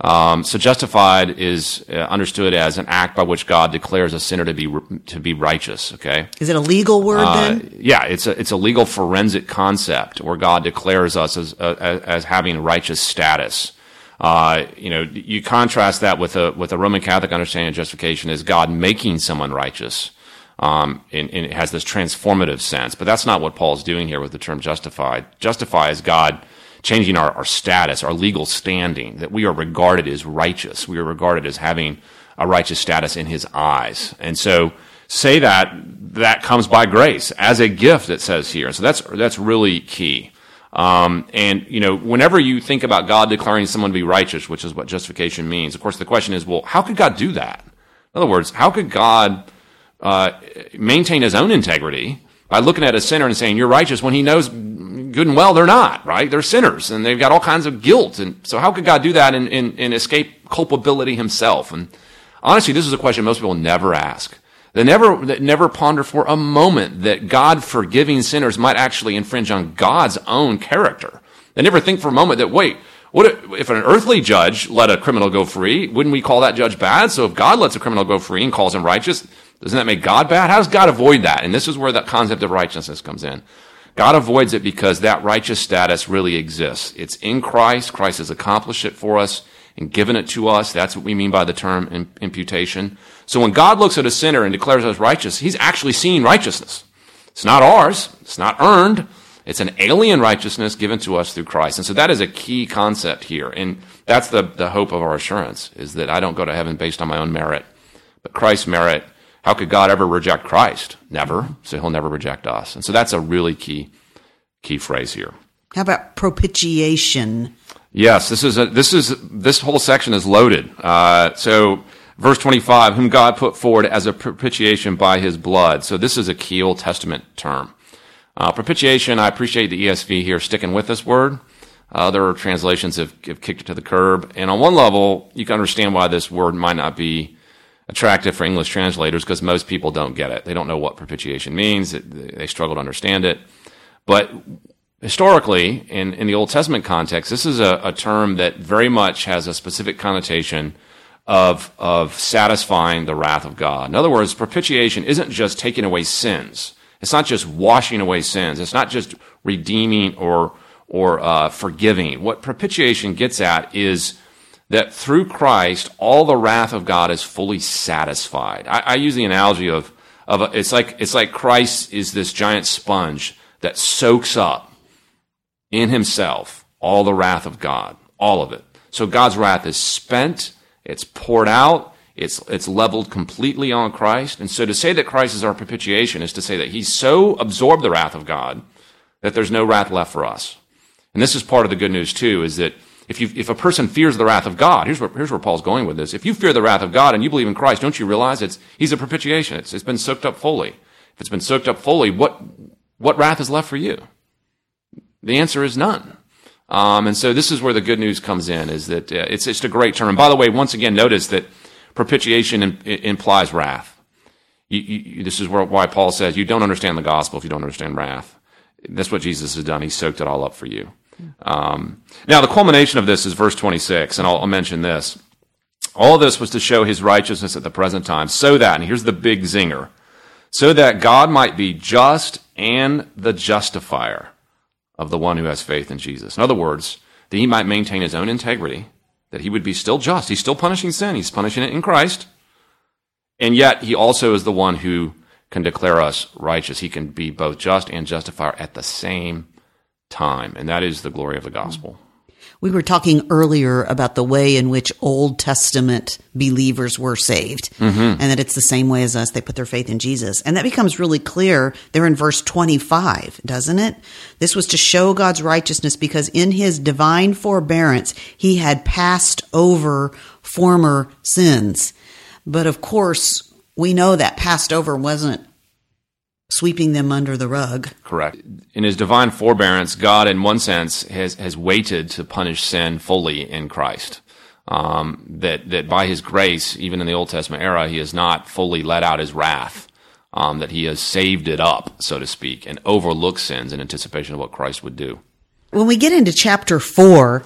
Um, so justified is uh, understood as an act by which God declares a sinner to be to be righteous. Okay, is it a legal word uh, then? Yeah, it's a it's a legal forensic concept where God declares us as uh, as having righteous status. Uh, you know, you contrast that with a with a Roman Catholic understanding of justification as God making someone righteous. Um, and, and, it has this transformative sense, but that's not what Paul's doing here with the term justified. Justify is God changing our, our status, our legal standing, that we are regarded as righteous. We are regarded as having a righteous status in his eyes. And so say that that comes by grace as a gift, it says here. So that's, that's really key. Um, and, you know, whenever you think about God declaring someone to be righteous, which is what justification means, of course, the question is, well, how could God do that? In other words, how could God uh, maintain his own integrity by looking at a sinner and saying, you're righteous when he knows good and well they're not, right? They're sinners and they've got all kinds of guilt. And so how could God do that and, and, and escape culpability himself? And honestly, this is a question most people never ask. They never, they never ponder for a moment that God forgiving sinners might actually infringe on God's own character. They never think for a moment that, wait, what if, if an earthly judge let a criminal go free? Wouldn't we call that judge bad? So if God lets a criminal go free and calls him righteous, Doesn't that make God bad? How does God avoid that? And this is where that concept of righteousness comes in. God avoids it because that righteous status really exists. It's in Christ. Christ has accomplished it for us and given it to us. That's what we mean by the term imputation. So when God looks at a sinner and declares us righteous, he's actually seeing righteousness. It's not ours. It's not earned. It's an alien righteousness given to us through Christ. And so that is a key concept here. And that's the, the hope of our assurance is that I don't go to heaven based on my own merit, but Christ's merit. How could God ever reject Christ? Never. So he'll never reject us. And so that's a really key, key phrase here. How about propitiation? Yes, this is a, this is this whole section is loaded. Uh, so verse 25, whom God put forward as a propitiation by his blood. So this is a key Old Testament term. Uh, propitiation, I appreciate the ESV here sticking with this word. Uh, other translations have, have, kicked it to the curb. And on one level, you can understand why this word might not be attractive for English translators because most people don't get it. They don't know what propitiation means. It, they struggle to understand it. But historically, in, in the Old Testament context, this is a, a term that very much has a specific connotation of, of satisfying the wrath of God. In other words, propitiation isn't just taking away sins. It's not just washing away sins. It's not just redeeming or or uh, forgiving. What propitiation gets at is that through Christ, all the wrath of God is fully satisfied. I, I use the analogy of of a, it's like it's like Christ is this giant sponge that soaks up in Himself all the wrath of God, all of it. So God's wrath is spent. It's poured out. It's, it's leveled completely on Christ. And so to say that Christ is our propitiation is to say that he's so absorbed the wrath of God that there's no wrath left for us. And this is part of the good news too, is that if you, if a person fears the wrath of God, here's where, here's where Paul's going with this. If you fear the wrath of God and you believe in Christ, don't you realize it's, he's a propitiation. It's, it's been soaked up fully. If it's been soaked up fully, what, what wrath is left for you? The answer is none. Um, and so this is where the good news comes in, is that uh, it's, it's a great term. And by the way, once again, notice that propitiation implies wrath. You, you, this is where, why Paul says you don't understand the gospel if you don't understand wrath. That's what Jesus has done. He soaked it all up for you. Um, now, the culmination of this is verse 26, and I'll, I'll mention this. All this was to show his righteousness at the present time, so that, and here's the big zinger, so that God might be just and the justifier of the one who has faith in Jesus. In other words, that he might maintain his own integrity that he would be still just. He's still punishing sin. He's punishing it in Christ. And yet he also is the one who can declare us righteous. He can be both just and justifier at the same time. And that is the glory of the gospel. We were talking earlier about the way in which Old Testament believers were saved, mm-hmm. and that it's the same way as us. They put their faith in Jesus. And that becomes really clear there in verse 25, doesn't it? This was to show God's righteousness because in his divine forbearance, he had passed over former sins. But of course, we know that passed over wasn't sweeping them under the rug. Correct. In his divine forbearance, God, in one sense, has, has waited to punish sin fully in Christ. Um, that, that by his grace, even in the Old Testament era, he has not fully let out his wrath. Um, that he has saved it up, so to speak, and overlooked sins in anticipation of what Christ would do. When we get into chapter four,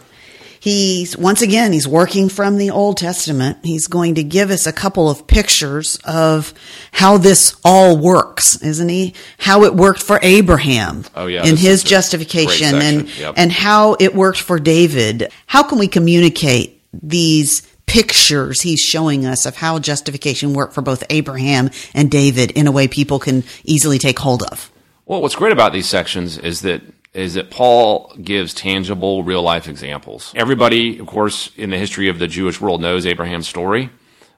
He's once again, he's working from the Old Testament. He's going to give us a couple of pictures of how this all works, isn't he? How it worked for Abraham oh, yeah, in his justification and, yep. and how it worked for David. How can we communicate these pictures he's showing us of how justification worked for both Abraham and David in a way people can easily take hold of? Well, what's great about these sections is that is that Paul gives tangible, real life examples. Everybody, of course, in the history of the Jewish world knows Abraham's story.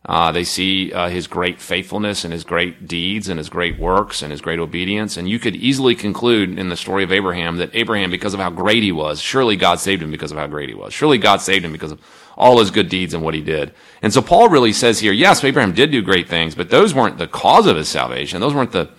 Uh, they see uh, his great faithfulness and his great deeds and his great works and his great obedience. And you could easily conclude in the story of Abraham that Abraham, because of how great he was, surely God saved him because of how great he was. Surely God saved him because of all his good deeds and what he did. And so Paul really says here, yes, Abraham did do great things, but those weren't the cause of his salvation. Those weren't the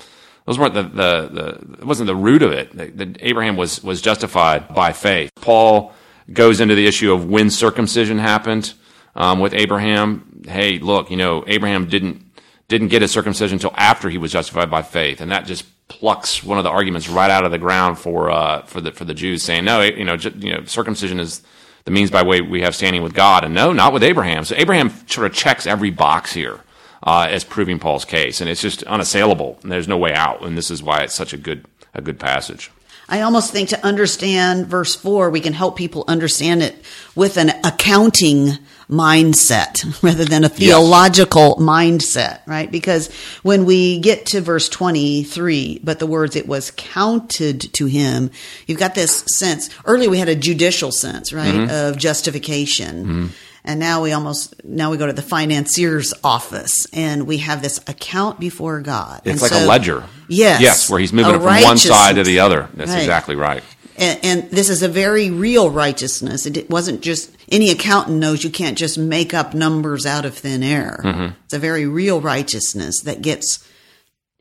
those weren't the, the, the it wasn't the root of it. That Abraham was, was justified by faith. Paul goes into the issue of when circumcision happened um, with Abraham. Hey, look, you know, Abraham didn't, didn't get his circumcision until after he was justified by faith. And that just plucks one of the arguments right out of the ground for, uh, for the, for the Jews saying, no, you know, you know, circumcision is the means by way we have standing with God. And no, not with Abraham. So Abraham sort of checks every box here. Uh, as proving Paul's case, and it's just unassailable. And there's no way out, and this is why it's such a good a good passage. I almost think to understand verse 4, we can help people understand it with an accounting mindset rather than a theological yes. mindset, right? Because when we get to verse 23, but the words it was counted to him, you've got this sense. Earlier we had a judicial sense, right, mm-hmm. of justification. Mm-hmm. And now we almost now we go to the financier's office and we have this account before God. It's and like so, a ledger. Yes. Yes, where he's moving it from one side to the other. That's right. exactly right. And, and, this is a very real righteousness. It wasn't just any accountant knows you can't just make up numbers out of thin air. Mm-hmm. It's a very real righteousness that gets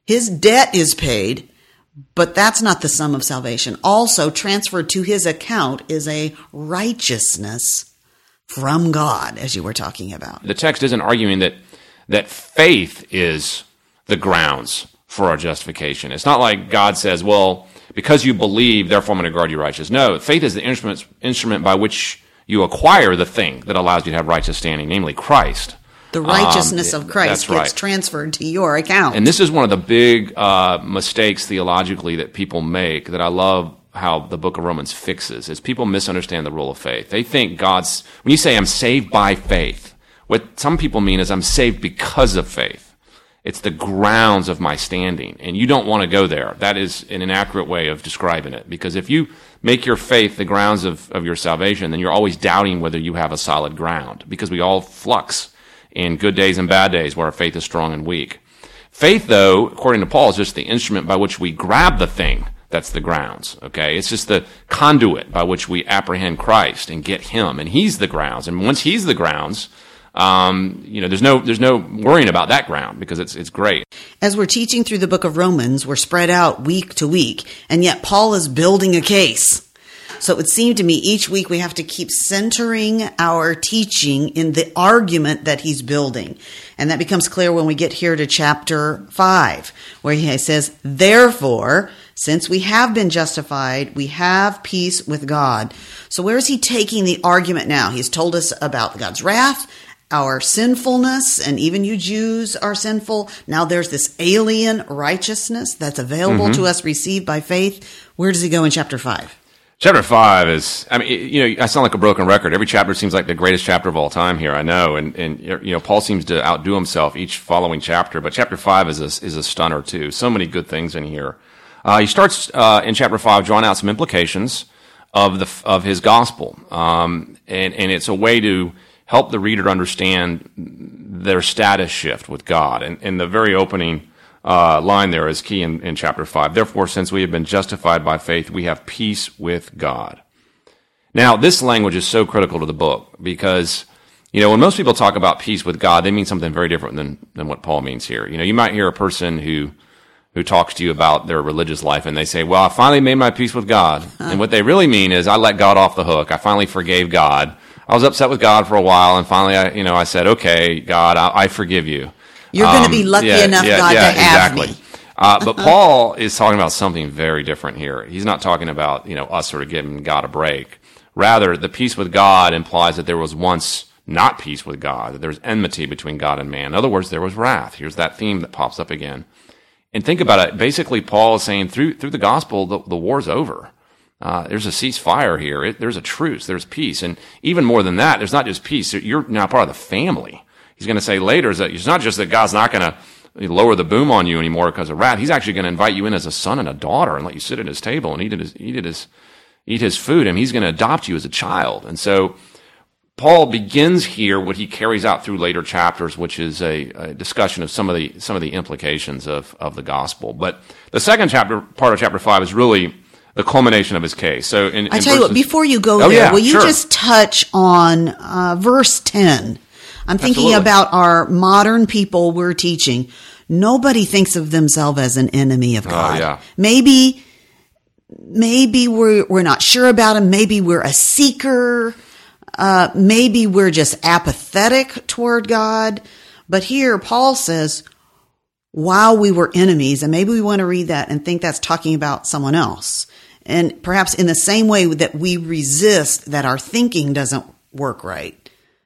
his debt is paid, but that's not the sum of salvation. Also, transferred to his account is a righteousness from God, as you were talking about. The text isn't arguing that that faith is the grounds for our justification. It's not like God says, well, because you believe, therefore I'm going to guard you righteous. No, faith is the instrument, instrument by which you acquire the thing that allows you to have righteous standing, namely Christ. The righteousness um, of Christ gets right. transferred to your account. And this is one of the big uh, mistakes theologically that people make that I love how the book of Romans fixes is people misunderstand the rule of faith. They think God's, when you say I'm saved by faith, what some people mean is I'm saved because of faith. It's the grounds of my standing. And you don't want to go there. That is an inaccurate way of describing it. Because if you make your faith the grounds of, of your salvation, then you're always doubting whether you have a solid ground. Because we all flux in good days and bad days where our faith is strong and weak. Faith, though, according to Paul, is just the instrument by which we grab the thing that's the grounds. Okay. It's just the conduit by which we apprehend Christ and get Him. And He's the grounds. And once He's the grounds, um, you know, there's no there's no worrying about that ground because it's it's great. As we're teaching through the book of Romans, we're spread out week to week, and yet Paul is building a case. So it would seem to me each week we have to keep centering our teaching in the argument that he's building. And that becomes clear when we get here to chapter 5, where he says, Therefore, since we have been justified, we have peace with God. So where is he taking the argument now? He's told us about God's wrath our sinfulness, and even you Jews are sinful. Now there's this alien righteousness that's available mm-hmm. to us, received by faith. Where does he go in chapter 5? Chapter five is, I mean, you know, I sound like a broken record. Every chapter seems like the greatest chapter of all time here. I know, and and you know, Paul seems to outdo himself each following chapter. But chapter five is a, is a stunner too. So many good things in here. Uh, he starts uh, in chapter five, drawing out some implications of the of his gospel, um, and and it's a way to help the reader understand their status shift with God. And, and the very opening uh, line there is key in, in chapter 5. Therefore, since we have been justified by faith, we have peace with God. Now, this language is so critical to the book because, you know, when most people talk about peace with God, they mean something very different than, than what Paul means here. You know, you might hear a person who, who talks to you about their religious life and they say, well, I finally made my peace with God. And what they really mean is, I let God off the hook. I finally forgave God. I was upset with God for a while, and finally, I, you know, I said, "Okay, God, I, I forgive you." You're um, going to be lucky yeah, enough, yeah, God, yeah, to have exactly. me. Uh, but Paul is talking about something very different here. He's not talking about you know us sort of giving God a break. Rather, the peace with God implies that there was once not peace with God, that there's enmity between God and man. In other words, there was wrath. Here's that theme that pops up again. And think about it. Basically, Paul is saying through through the gospel, the, the war's over. Uh, there's a ceasefire here. It, there's a truce. There's peace. And even more than that, there's not just peace. You're now part of the family. He's going to say later that it's not just that God's not going to lower the boom on you anymore because of wrath. He's actually going to invite you in as a son and a daughter and let you sit at his table and eat his, eat his, eat his food. And he's going to adopt you as a child. And so Paul begins here what he carries out through later chapters, which is a, a, discussion of some of the some of the implications of, of the gospel. But the second chapter, part of chapter five, is really the culmination of his case. So, in, I tell verses, you what, before you go oh, there, yeah, will you sure. just touch on uh, verse ten? I'm thinking Absolutely. about our modern people we're teaching. Nobody thinks of themselves as an enemy of oh, God. yeah. Maybe, maybe we're we're not sure about him. Maybe we're a seeker. Uh, maybe we're just apathetic toward God. But here, Paul says, while we were enemies, and maybe we want to read that and think that's talking about someone else. And perhaps in the same way that we resist that our thinking doesn't work right,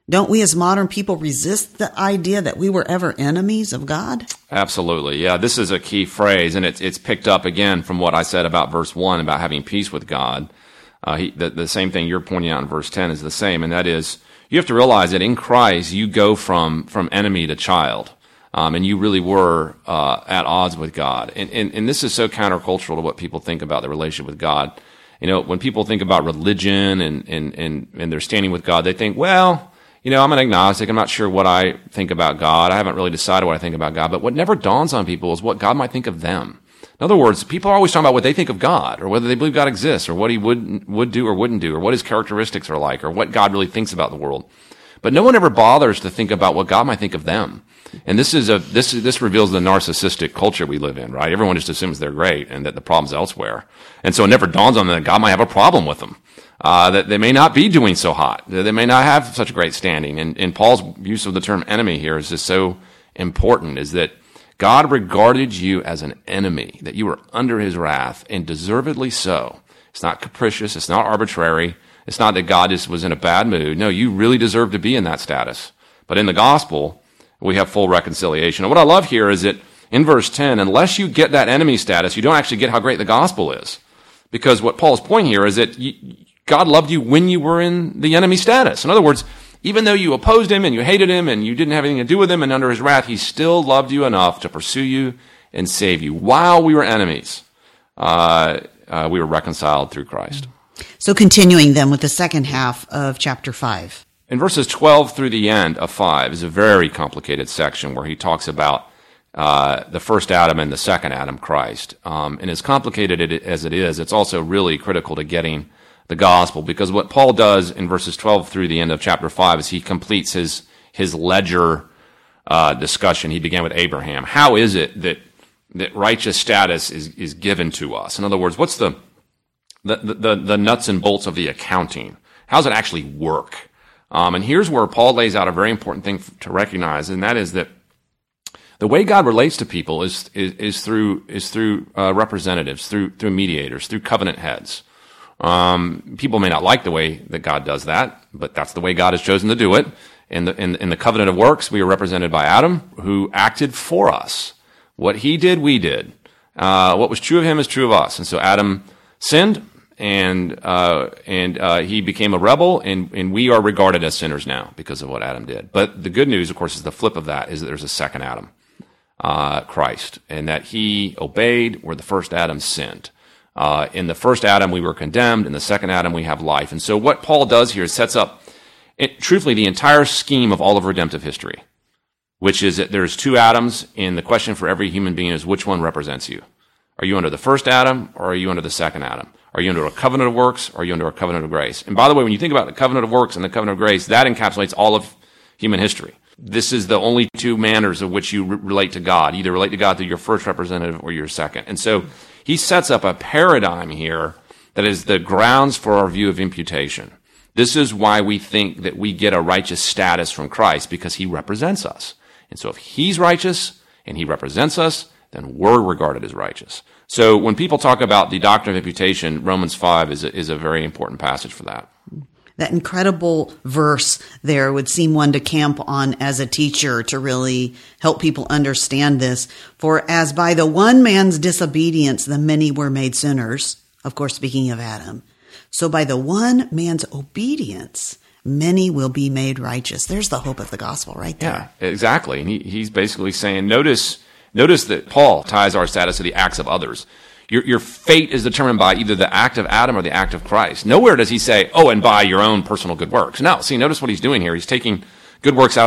Don't we as modern people resist the idea that we were ever enemies of God? Absolutely. Yeah, this is a key phrase, and it's, it's picked up again from what I said about verse 1 about having peace with God. Uh, he, the, the same thing you're pointing out in verse 10 is the same, and that is you have to realize that in Christ you go from, from enemy to child. Um, and you really were uh, at odds with God. And, and, and this is so countercultural to what people think about the relationship with God. You know, when people think about religion and, and, and, and their standing with God, they think, well, you know, I'm an agnostic. I'm not sure what I think about God. I haven't really decided what I think about God. But what never dawns on people is what God might think of them. In other words, people are always talking about what they think of God, or whether they believe God exists, or what He would would do or wouldn't do, or what His characteristics are like, or what God really thinks about the world. But no one ever bothers to think about what God might think of them. And this is a this this reveals the narcissistic culture we live in, right? Everyone just assumes they're great and that the problem's elsewhere, and so it never dawns on them that God might have a problem with them uh, that they may not be doing so hot, that they may not have such a great standing. And, and Paul's use of the term enemy here is just so important, is that God regarded you as an enemy, that you were under his wrath, and deservedly so. It's not capricious, it's not arbitrary, it's not that God just was in a bad mood. No, you really deserve to be in that status. But in the gospel, we have full reconciliation. And what I love here is that in verse 10, unless you get that enemy status, you don't actually get how great the gospel is. Because what Paul's point here is that God loved you when you were in the enemy status. In other words, even though you opposed him and you hated him and you didn't have anything to do with him and under his wrath, he still loved you enough to pursue you and save you. While we were enemies, uh, uh, we were reconciled through Christ. So continuing then with the second half of chapter 5. In verses 12 through the end of 5 is a very complicated section where he talks about uh, the first Adam and the second Adam, Christ. Um, and as complicated as it is, it's also really critical to getting the gospel because what Paul does in verses 12 through the end of chapter 5 is he completes his, his ledger uh, discussion. He began with Abraham. How is it that, that righteous status is, is given to us? In other words, what's the, the, the, the nuts and bolts of the accounting? How does it actually work? Um, and here's where Paul lays out a very important thing to recognize, and that is that the way God relates to people is, is, is through, is through uh, representatives, through, through mediators, through covenant heads. Um, people may not like the way that God does that, but that's the way God has chosen to do it. In the, in, in the covenant of works, we are represented by Adam, who acted for us. What he did, we did. Uh, what was true of him is true of us. And so Adam sinned, and uh, and uh, he became a rebel, and, and we are regarded as sinners now because of what Adam did. But the good news, of course, is the flip of that is that there's a second Adam, uh, Christ, and that he obeyed where the first Adam sinned. Uh, in the first Adam, we were condemned. In the second Adam, we have life. And so what Paul does here is sets up, it, truthfully, the entire scheme of all of redemptive history, which is that there's two Adams, and the question for every human being is which one represents you? Are you under the first Adam, or are you under the second Adam? Are you under a covenant of works, or are you under a covenant of grace? And by the way, when you think about the covenant of works and the covenant of grace, that encapsulates all of human history. This is the only two manners of which you re- relate to God. Either relate to God through your first representative or your second. And so he sets up a paradigm here that is the grounds for our view of imputation. This is why we think that we get a righteous status from Christ because he represents us. And so if he's righteous and he represents us, then we're regarded as righteous. So when people talk about the doctrine of imputation, Romans 5 is a, is a very important passage for that that incredible verse there would seem one to camp on as a teacher to really help people understand this. For as by the one man's disobedience the many were made sinners, of course, speaking of Adam, so by the one man's obedience, many will be made righteous. There's the hope of the gospel right there. Yeah, exactly. And he, he's basically saying, notice, notice that Paul ties our status to the acts of others. Your, your fate is determined by either the act of Adam or the act of Christ. Nowhere does he say, oh, and by your own personal good works. No, see, notice what he's doing here. He's taking good works out